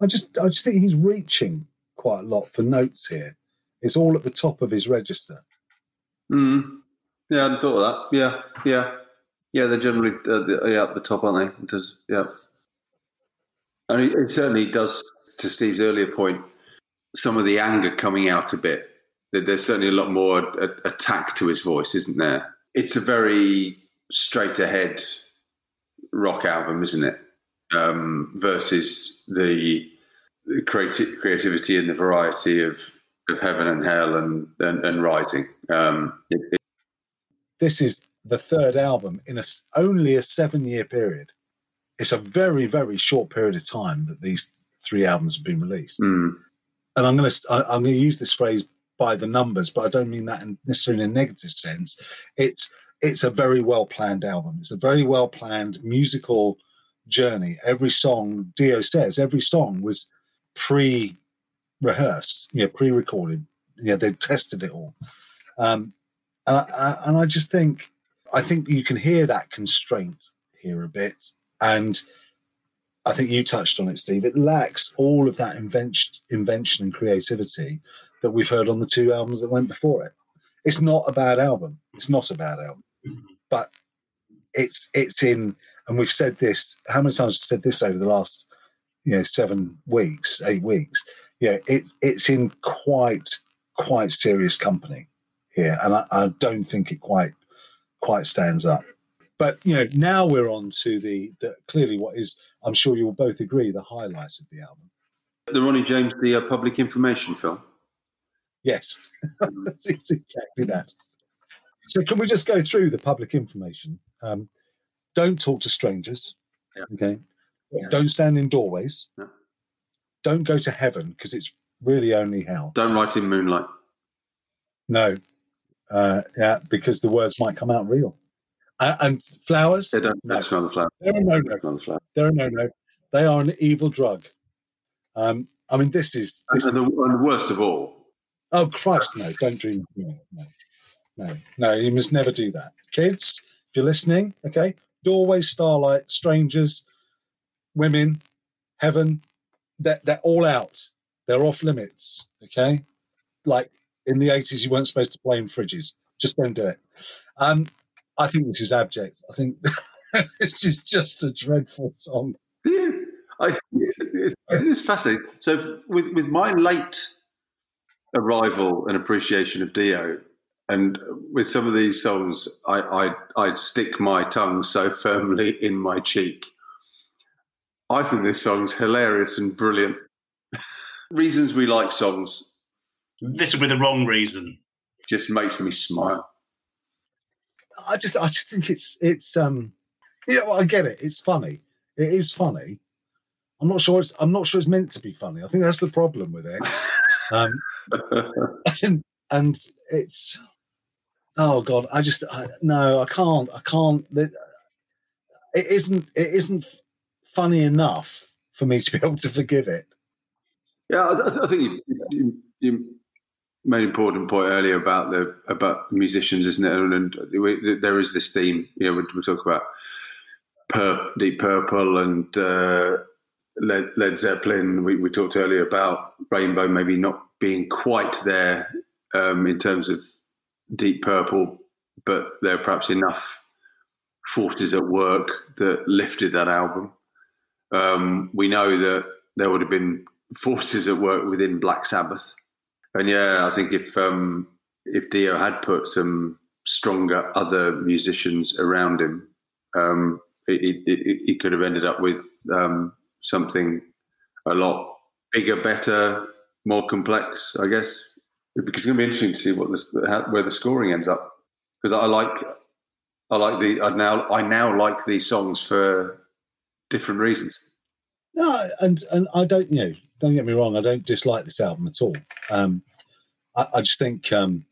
I just I just think he's reaching quite a lot for notes here. It's all at the top of his register. Mm. Yeah, I hadn't thought of that. Yeah, yeah, yeah. They're generally uh, the, yeah at the top, aren't they? It does, yeah. And it, it certainly does. To Steve's earlier point, some of the anger coming out a bit. There's certainly a lot more attack to his voice, isn't there? It's a very straight ahead rock album, isn't it? Um, versus the, the creati- creativity and the variety of, of Heaven and Hell and and, and Rising. Um, it, it- This is the third album in a only a seven year period. It's a very very short period of time that these three albums have been released. mm, And I'm going to I'm going to use this phrase by the numbers, but I don't mean that in necessarily in a negative sense. It's it's a very well planned album. It's a very well planned musical journey. Every song, Dio says, every song was pre-rehearsed, yeah, pre-recorded. Yeah, they tested it all. Um, and, I, and I just think, I think you can hear that constraint here a bit, and I think you touched on it, Steve. It lacks all of that invention, invention and creativity that we've heard on the two albums that went before it. It's not a bad album. It's not a bad album, but it's it's in, and we've said this. How many times have we said this over the last, you know, seven weeks, eight weeks? Yeah, it, it's in quite quite serious company here, and I, I don't think it quite quite stands up. But you know, now we're on to the, the clearly what is, I'm sure you'll both agree, the highlight of the album. The Ronnie James, the uh, public information film. Yes, it's exactly that. So, can we just go through the public information? Um, don't talk to strangers. Yeah. Okay. Yeah. Don't stand in doorways. No. Don't go to heaven because it's really only hell. Don't write in moonlight. No. Uh, yeah, because the words might come out real. Uh, and flowers. They don't, No. smell the flower. They're a no-no. Smell the flower. They're a no-no. They are an evil drug. Um, I mean, this is. And, This and the, and the worst of all, Oh Christ, no! Don't dream of doing it. No, no, no! You must never do that, kids. If you're listening, okay. Doorway, starlight, strangers, women, heaven. They're, they're all out. They're off limits. Okay. Like in the eighties, you weren't supposed to play in fridges. Just don't do it. Um, I think this is abject. I think this is just a dreadful song. Yeah, I, it's fascinating. So with with my late arrival and appreciation of Dio, and with some of these songs, I I I'd stick my tongue so firmly in my cheek. I think this song's hilarious and brilliant. Reasons we like songs This is be the wrong reason. just makes me smile. I just I just think it's it's um yeah well, I get it it's funny it is funny I'm not sure it's I'm not sure it's meant to be funny I think that's the problem with it um and, and it's oh god I just I, no I can't I can't it isn't it isn't funny enough for me to be able to forgive it Yeah, I, I think you, you, you made an important point earlier about the about musicians, isn't it? And, and we, there is this theme. You know, we, we talk about Pur- Deep Purple and uh, Led, Led Zeppelin. We, we talked earlier about Rainbow maybe not being quite there um, in terms of Deep Purple, but there are perhaps enough forces at work that lifted that album. Um, we know that there would have been forces at work within Black Sabbath, and yeah, I think if um, if Dio had put some stronger other musicians around him, um, could have ended up with um, something a lot bigger, better, more complex. I guess because it's going to be interesting to see what the, how, where the scoring ends up. Because I like I like the I now I now like these songs for different reasons. No, and and I don't, you know, don't get me wrong, I don't dislike this album at all. Um, I, I just think, um,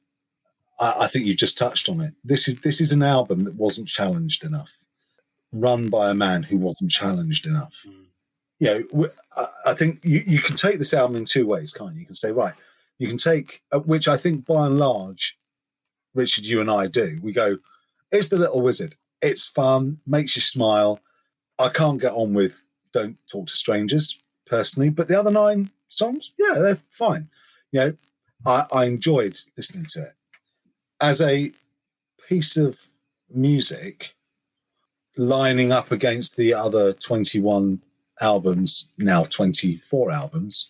I, I think you've just touched on it. This is this is an album that wasn't challenged enough, run by a man who wasn't challenged enough. Mm. You know, w- I, I think you, you can take this album in two ways, can't you? You can say, right, you can take, uh, which I think by and large, Richard, you and I do. We go, it's the Little Wizard. It's fun, makes you smile. I can't get on with don't talk to strangers personally, but the other nine songs, yeah, they're fine. You know, I, I enjoyed listening to it as a piece of music lining up against the other 21 albums, now 24 albums,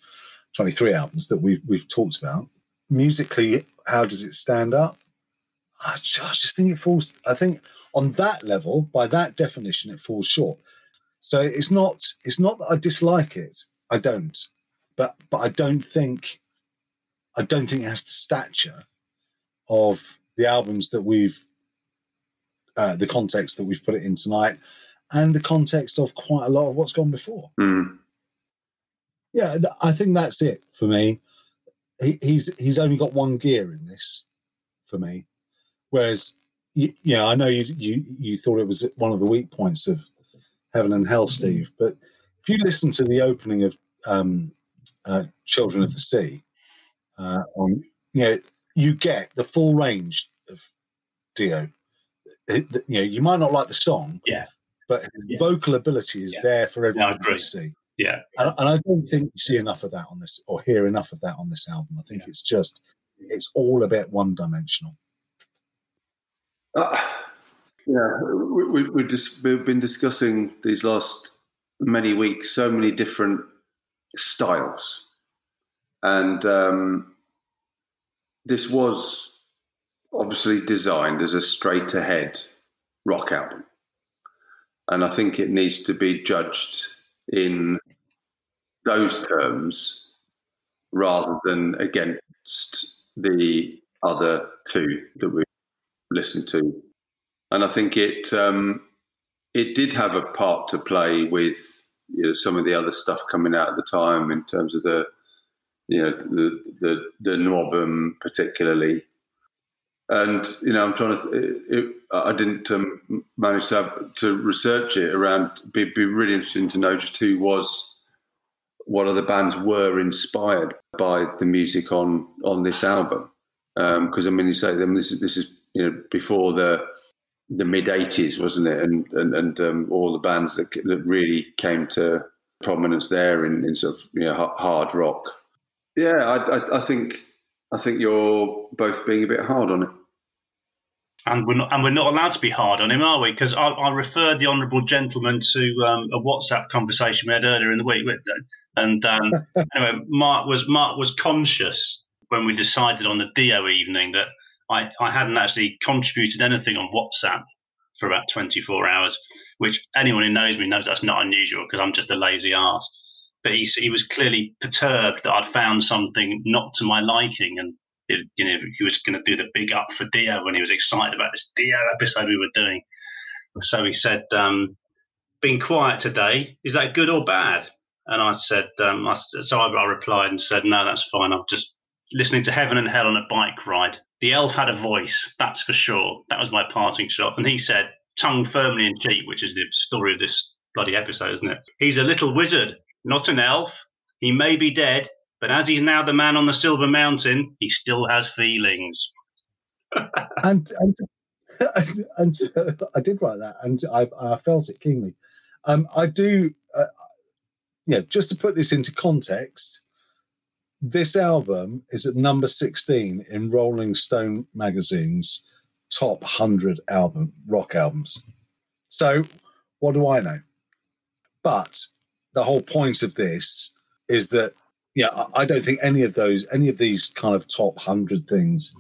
23 albums that we've, we've talked about. Musically, how does it stand up? I just, I just think it falls, I think on that level, by that definition, it falls short. So it's not it's not that I dislike it. I don't. But but I don't think I don't think it has the stature of the albums that we've uh, the context that we've put it in tonight and the context of quite a lot of what's gone before. Mm. Yeah, I think that's it for me. He, he's he's only got one gear in this for me, whereas you, yeah, I know you you you thought it was one of the weak points of Heaven and Hell, Steve, but if you listen to the opening of um, uh, Children of the Sea, uh, on you know you get the full range of Dio. It- you know, you might not like the song, Yeah. but his Yeah. vocal ability is Yeah. there for everyone agree. to see. Yeah. And, and I don't think you see enough of that on this, or hear enough of that on this album. I think Yeah. it's just, it's all a bit one dimensional. Uh, yeah, we, we, we just, we've been discussing these last many weeks so many different styles, and um, this was obviously designed as a straight ahead rock album, and I think it needs to be judged in those terms rather than against the other two that we listened to, and I think it um, it did have a part to play with you know, some of the other stuff coming out at the time in terms of the you know the the the Norbum particularly, and you know I'm trying to it, it, I didn't um, manage to have, to research it around. Be be really interesting to know just who was what other bands were inspired by the music on on this album. Because I mean you say them this is this is you know before the the mid '80s wasn't it? And and, and um, all the bands that that really came to prominence there in, in sort of you know hard rock. Yeah I, I, I think I think you're both being a bit hard on it And we're not, and we're not allowed to be hard on him, are we? Because I, I referred the honourable gentleman to um, a WhatsApp conversation we had earlier in the week, with- and um, anyway, Mark was Mark was conscious when we decided on the Dio evening that I, I hadn't actually contributed anything on WhatsApp for about 24 hours, which anyone who knows me knows that's not unusual because I'm just a lazy ass. But he, he was clearly perturbed that I'd found something not to my liking, and you know he was going to do the big up for Dio when he was excited about this Dio episode we were doing. So he said, um, "Being quiet today is that good or bad?" And I said, um, I, so I, I replied and said, "No, that's fine. I'm just listening to Heaven and Hell on a bike ride. The elf had a voice, that's for sure. That was my parting shot." And he said, tongue firmly in cheek, which is the story of this bloody episode, isn't it? He's a little wizard, not an elf. He may be dead, but as he's now the man on the Silver Mountain, he still has feelings. and and and uh, I did write that, and I, I felt it keenly. Um, I do, uh, yeah. Just to put this into context, this album is at number sixteen in Rolling Stone magazine's top hundred album rock albums. So, what do I know? But the whole point of this is that, yeah, I don't think any of those, any of these kind of top hundred things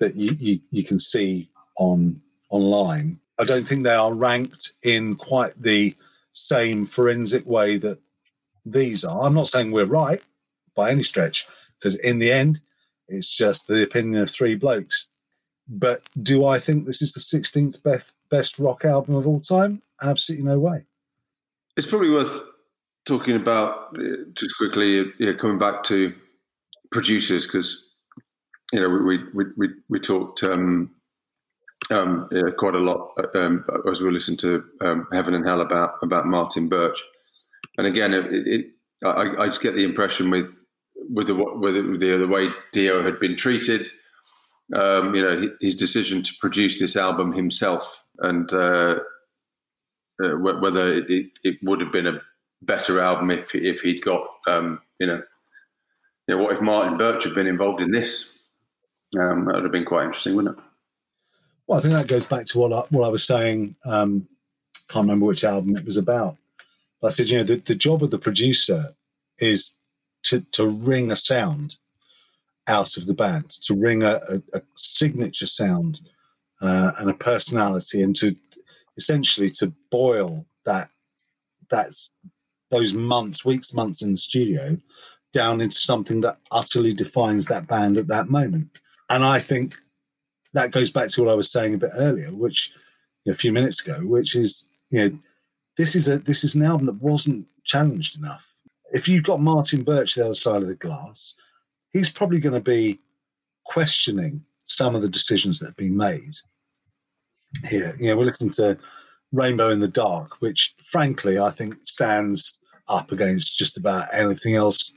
that you, you, you can see on online. I don't think they are ranked in quite the same forensic way that these are. I'm not saying we're right by any stretch, because in the end, it's just the opinion of three blokes. But do I think this is the 16th best, best rock album of all time? Absolutely no way. It's probably worth talking about uh, just quickly, yeah, coming back to producers because you know we we we, we talked um, um, yeah, quite a lot uh, um, as we listened to um, Heaven and Hell about about Martin Birch, and again, it, it, I, I just get the impression with with the with the, the way Dio had been treated. Um, you know his decision to produce this album himself, and uh, uh, whether it, it would have been a better album if if he'd got um, you know, you know what if Martin Birch had been involved in this? Um, that would have been quite interesting, wouldn't it? Well, I think that goes back to what I, what I was saying. Um, can't remember which album it was about. But I said, you know, the, the job of the producer is to to wring a sound out of the band, to wring a, a, a signature sound uh, and a personality, and to essentially to boil that that's those months, weeks, months in the studio down into something that utterly defines that band at that moment. And I think that goes back to what I was saying a bit earlier, which a few minutes ago, which is you know this is a this is an album that wasn't challenged enough. If you've got Martin Birch the other side of the glass, he's probably going to be questioning some of the decisions that have been made here. You know, we're listening to Rainbow in the Dark, which frankly I think stands up against just about anything else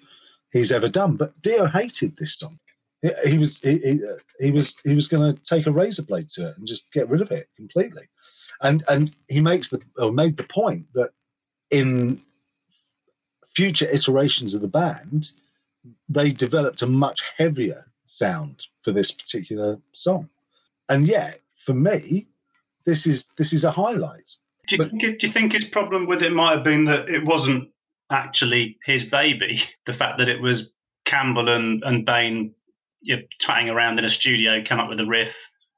he's ever done. But Dio hated this song. He, he was he, he, he was he was going to take a razor blade to it and just get rid of it completely. And and he makes the or made the point that in future iterations of the band, they developed a much heavier sound for this particular song. And yet, for me, this is this is a highlight. Do you, do you think his problem with it might have been that it wasn't actually his baby? The fact that it was Campbell and, and Bain you know, twatting around in a studio, come up with a riff,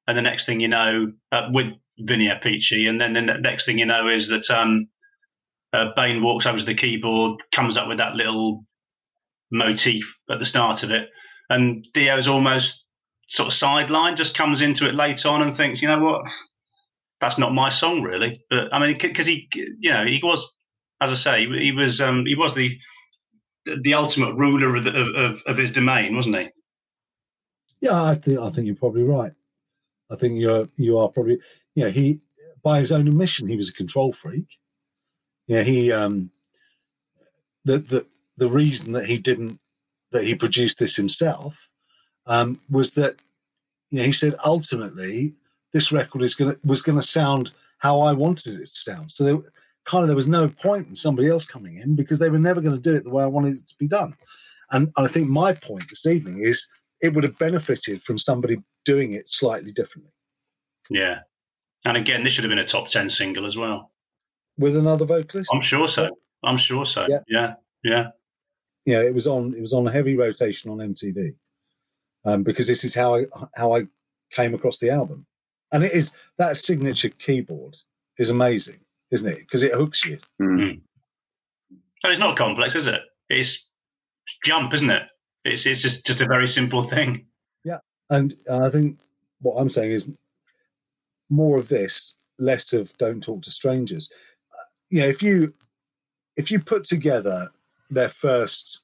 and the next thing you know, uh, with Vinny Appice, and then the next thing you know is that um, uh, Bain walks over to the keyboard, comes up with that little motif at the start of it, and Dio's almost sort of sidelined, just comes into it late on and thinks, you know what, that's not my song really. But I mean, because he, you know, he was, as I say, he was, um, he was the the ultimate ruler of, the, of, of his domain, wasn't he? Yeah, I think I think you're probably right. I think you're you are probably yeah. He by his own admission, he was a control freak. Yeah, he um the the the reason that he didn't that he produced this himself um, was that you know he said ultimately this record is gonna was gonna sound how I wanted it to sound. So there, kind of there was no point in somebody else coming in because they were never going to do it the way I wanted it to be done. And I think my point this evening is it would have benefited from somebody doing it slightly differently Yeah. And again, this should have been a top 10 single as well. with another vocalist. I'm sure so. I'm sure so. Yeah. Yeah. Yeah. yeah, it was on it was on a heavy rotation on MTV um, because this is how I how I came across the album, and it is that signature keyboard is amazing, isn't it? Because it hooks you. Mm. But it's not complex, is it? It's jump, isn't it? It's, it's just, just a very simple thing. Yeah, and I think what I'm saying is more of this, less of "Don't Talk to Strangers." You know, if you if you put together their first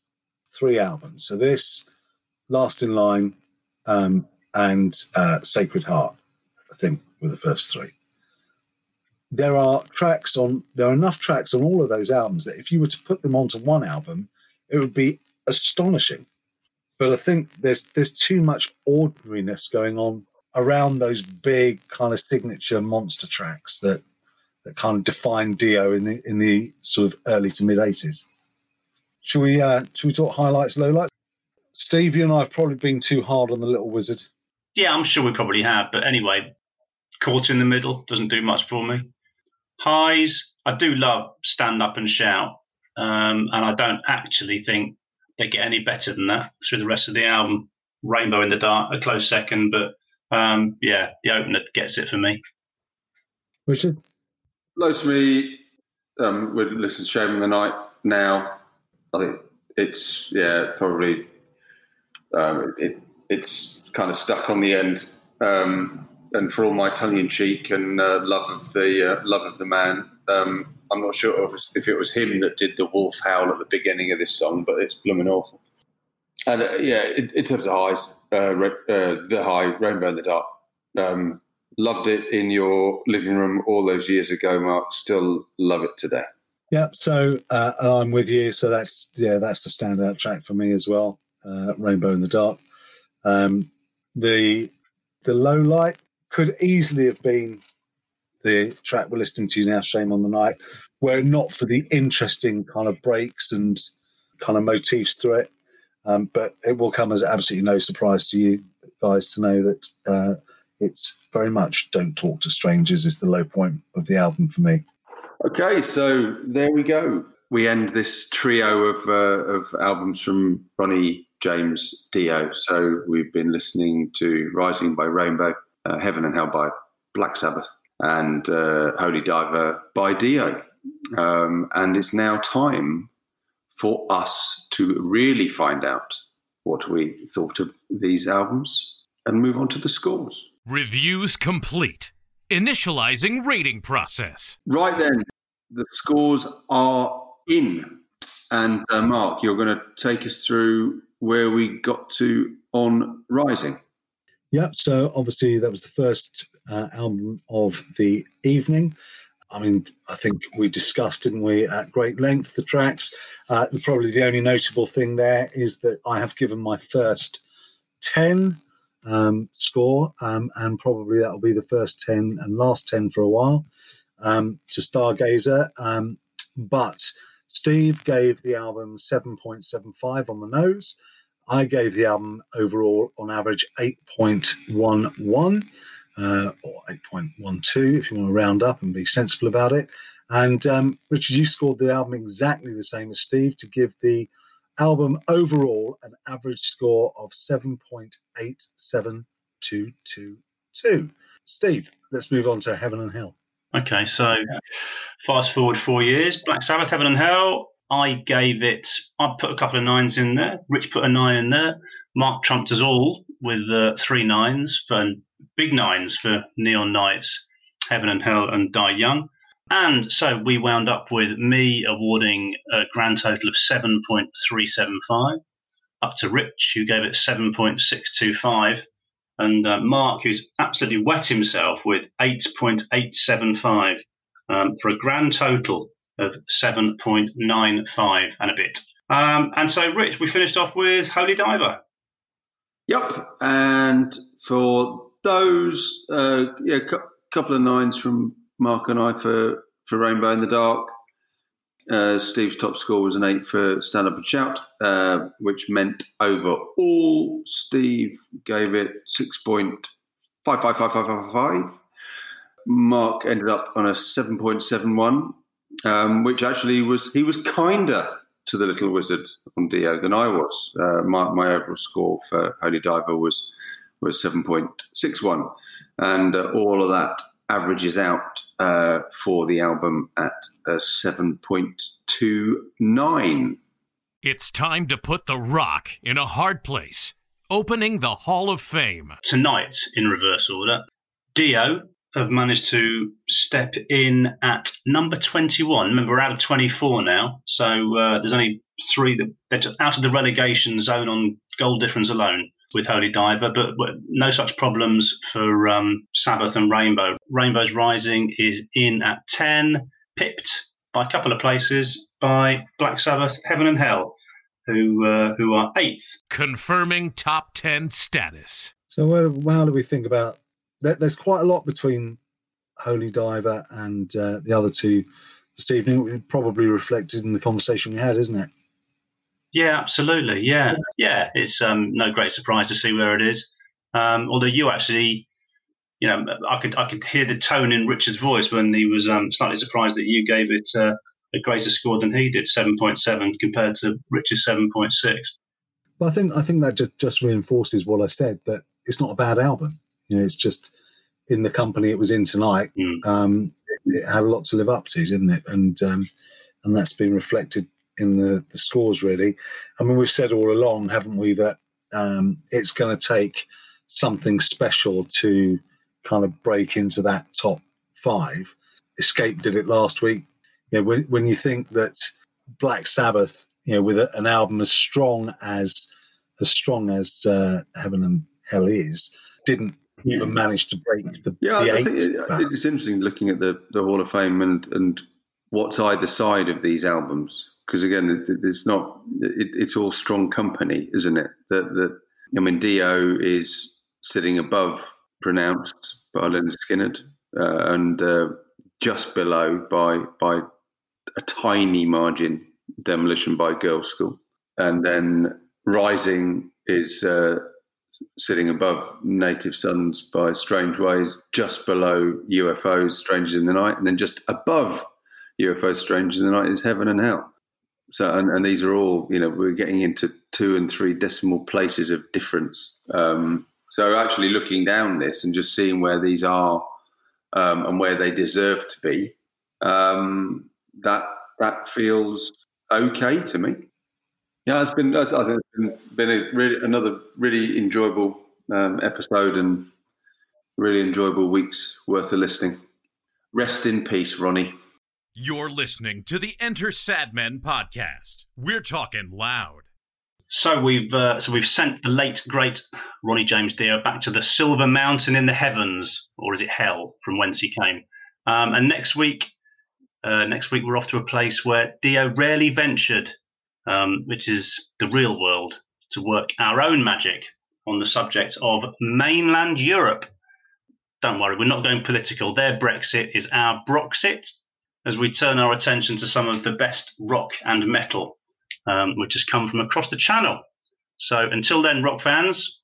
three albums, so this, Last in Line, um, and uh, Sacred Heart, I think were the first three. There are tracks on there are enough tracks on all of those albums that if you were to put them onto one album, it would be astonishing but I think there's there's too much ordinariness going on around those big kind of signature monster tracks that that kind of define Dio in the in the sort of early to mid eighties. Should we uh should we talk highlights, lowlights? Steve, you and I have probably been too hard on the little wizard. Yeah, I'm sure we probably have. But anyway, caught in the middle doesn't do much for me. Highs, I do love stand up and shout. Um, and I don't actually think they get any better than that through the rest of the album. Rainbow in the Dark, a close second, but um, yeah, the opener gets it for me. Richard? Lows to me, um, we'd listen to Shame on the Night now. I think it's, yeah, probably, um, it, it's kind of stuck on the end. Um, and for all my tongue in cheek and uh, love of the uh, love of the man, um, I'm not sure if, if it was him that did the wolf howl at the beginning of this song, but it's blooming awful. And uh, yeah, in, in terms of highs, uh, uh, the high, Rainbow in the Dark, um, loved it in your living room all those years ago, Mark. Still love it today. Yeah, so uh, I'm with you. So that's yeah, that's the standout track for me as well. Rainbow in the Dark. Um, the the low light could easily have been the track we're listening to now, Shame on the Night, were it not for the interesting kind of breaks and kind of motifs through it. Um, but it will come as absolutely no surprise to you guys to know that uh, it's very much "Don't Talk to Strangers" is the low point of the album for me. Okay, so there we go. We end this trio of uh, of albums from Ronnie James Dio. So we've been listening to "Rising" by Rainbow, uh, "Heaven and Hell" by Black Sabbath, and uh, "Holy Diver" by Dio. Um, and it's now time for us to really find out what we thought of these albums and move on to the scores. Reviews complete. Initializing rating process. Right then, the scores are in. And uh, Mark, you're going to take us through where we got to on Rising. Yep. So obviously that was the first uh, album of the evening. I mean, I think we discussed, didn't we, at great length the tracks. Uh, probably the only notable thing there is that I have given my first 10 um, score, um, and probably that will be the first 10 and last 10 for a while um, to Stargazer. Um, but Steve gave the album 7.75 on the nose. I gave the album overall on average 8.11 uh, or 8.12 if you want to round up and be sensible about it. And um, Richard, you scored the album exactly the same as Steve to give the album overall an average score of 7.87222. Steve, let's move on to Heaven and Hell. Okay, so fast forward four years. Black Sabbath, Heaven and Hell. I gave it. I put a couple of nines in there. Rich put a nine in there. Mark trumped us all with uh, three nines for big nines for Neon Knights, Heaven and Hell, and Die Young. And so we wound up with me awarding a grand total of 7.375, up to Rich, who gave it 7.625, and uh, Mark, who's absolutely wet himself with 8.875 um, for a grand total of 7.95 and a bit. Um, and so, Rich, we finished off with Holy Diver. Yep. And for those, uh, yeah, a cu- couple of nines from Mark and I for, for Rainbow in the Dark. Uh, Steve's top score was an eight for Stand Up and Shout, uh, which meant overall Steve gave it 6.55555. Mark ended up on a 7.71, um, which actually was, he was kinder to the Little Wizard on Dio than I was. Uh, my, my overall score for Holy Diver was was 7.61, and uh, all of that averages out uh, for the album at uh, 7.29. It's time to put The Rock in a hard place, opening the Hall of Fame. Tonight, in reverse order, Dio have managed to step in at number 21. Remember, we're out of 24 now, so uh, there's only three that they're out of the relegation zone on goal difference alone with Holy Diver, but no such problems for um, Sabbath and Rainbow. Rainbow's Rising is in at 10, pipped by a couple of places by Black Sabbath, Heaven and Hell, who uh, who are eighth. Confirming top 10 status. So, where, how do we think about there, There's quite a lot between Holy Diver and uh, the other two this evening. Probably reflected in the conversation we had, isn't it? Yeah, absolutely. Yeah, yeah. It's um, no great surprise to see where it is. Um, although you actually, you know, I could I could hear the tone in Richard's voice when he was um, slightly surprised that you gave it uh, a greater score than he did, seven point seven compared to Richard's seven point six. But I think I think that just, just reinforces what I said that it's not a bad album. You know, it's just in the company it was in tonight. Mm. Um, it, it had a lot to live up to, didn't it? And um, and that's been reflected in the, the scores. Really, I mean, we've said all along, haven't we, that um, it's going to take something special to kind of break into that top five. Escape did it last week. You know, when, when you think that Black Sabbath, you know, with a, an album as strong as as strong as uh, Heaven and Hell is, didn't even managed to break the, Yeah, the I think it, it's interesting looking at the, the Hall of Fame and, and what's either side of these albums. Because again, it, it's not, it, it's all strong company, isn't it? That, that I mean, Dio is sitting above Pronounced by Lynyrd Skynyrd uh, and uh, just below by, by a tiny margin, Demolition by Girlschool. And then Rising is uh, sitting above Native Sons by Strangeways, just below UFOs, Strangers in the Night, and then just above UFOs, Strangers in the Night is Heaven and Hell. So, and, and these are all, you know, we're getting into two and three decimal places of difference. Um, so, actually looking down this and just seeing where these are um, and where they deserve to be, um, that that feels okay to me. Yeah, it's been. I think it's been, been a really another really enjoyable um, episode and really enjoyable weeks worth of listening. Rest in peace, Ronnie. You're listening to the Enter Sadmen podcast. We're talking loud. So we've uh, so we've sent the late great Ronnie James Dio back to the Silver Mountain in the heavens, or is it hell, from whence he came. Um, and next week Uh, next week, we're off to a place where Dio rarely ventured, um, which is the real world, to work our own magic on the subject of mainland Europe. Don't worry, we're not going political. Their Brexit is our Broxit, as we turn our attention to some of the best rock and metal, um, which has come from across the channel. So until then, rock fans,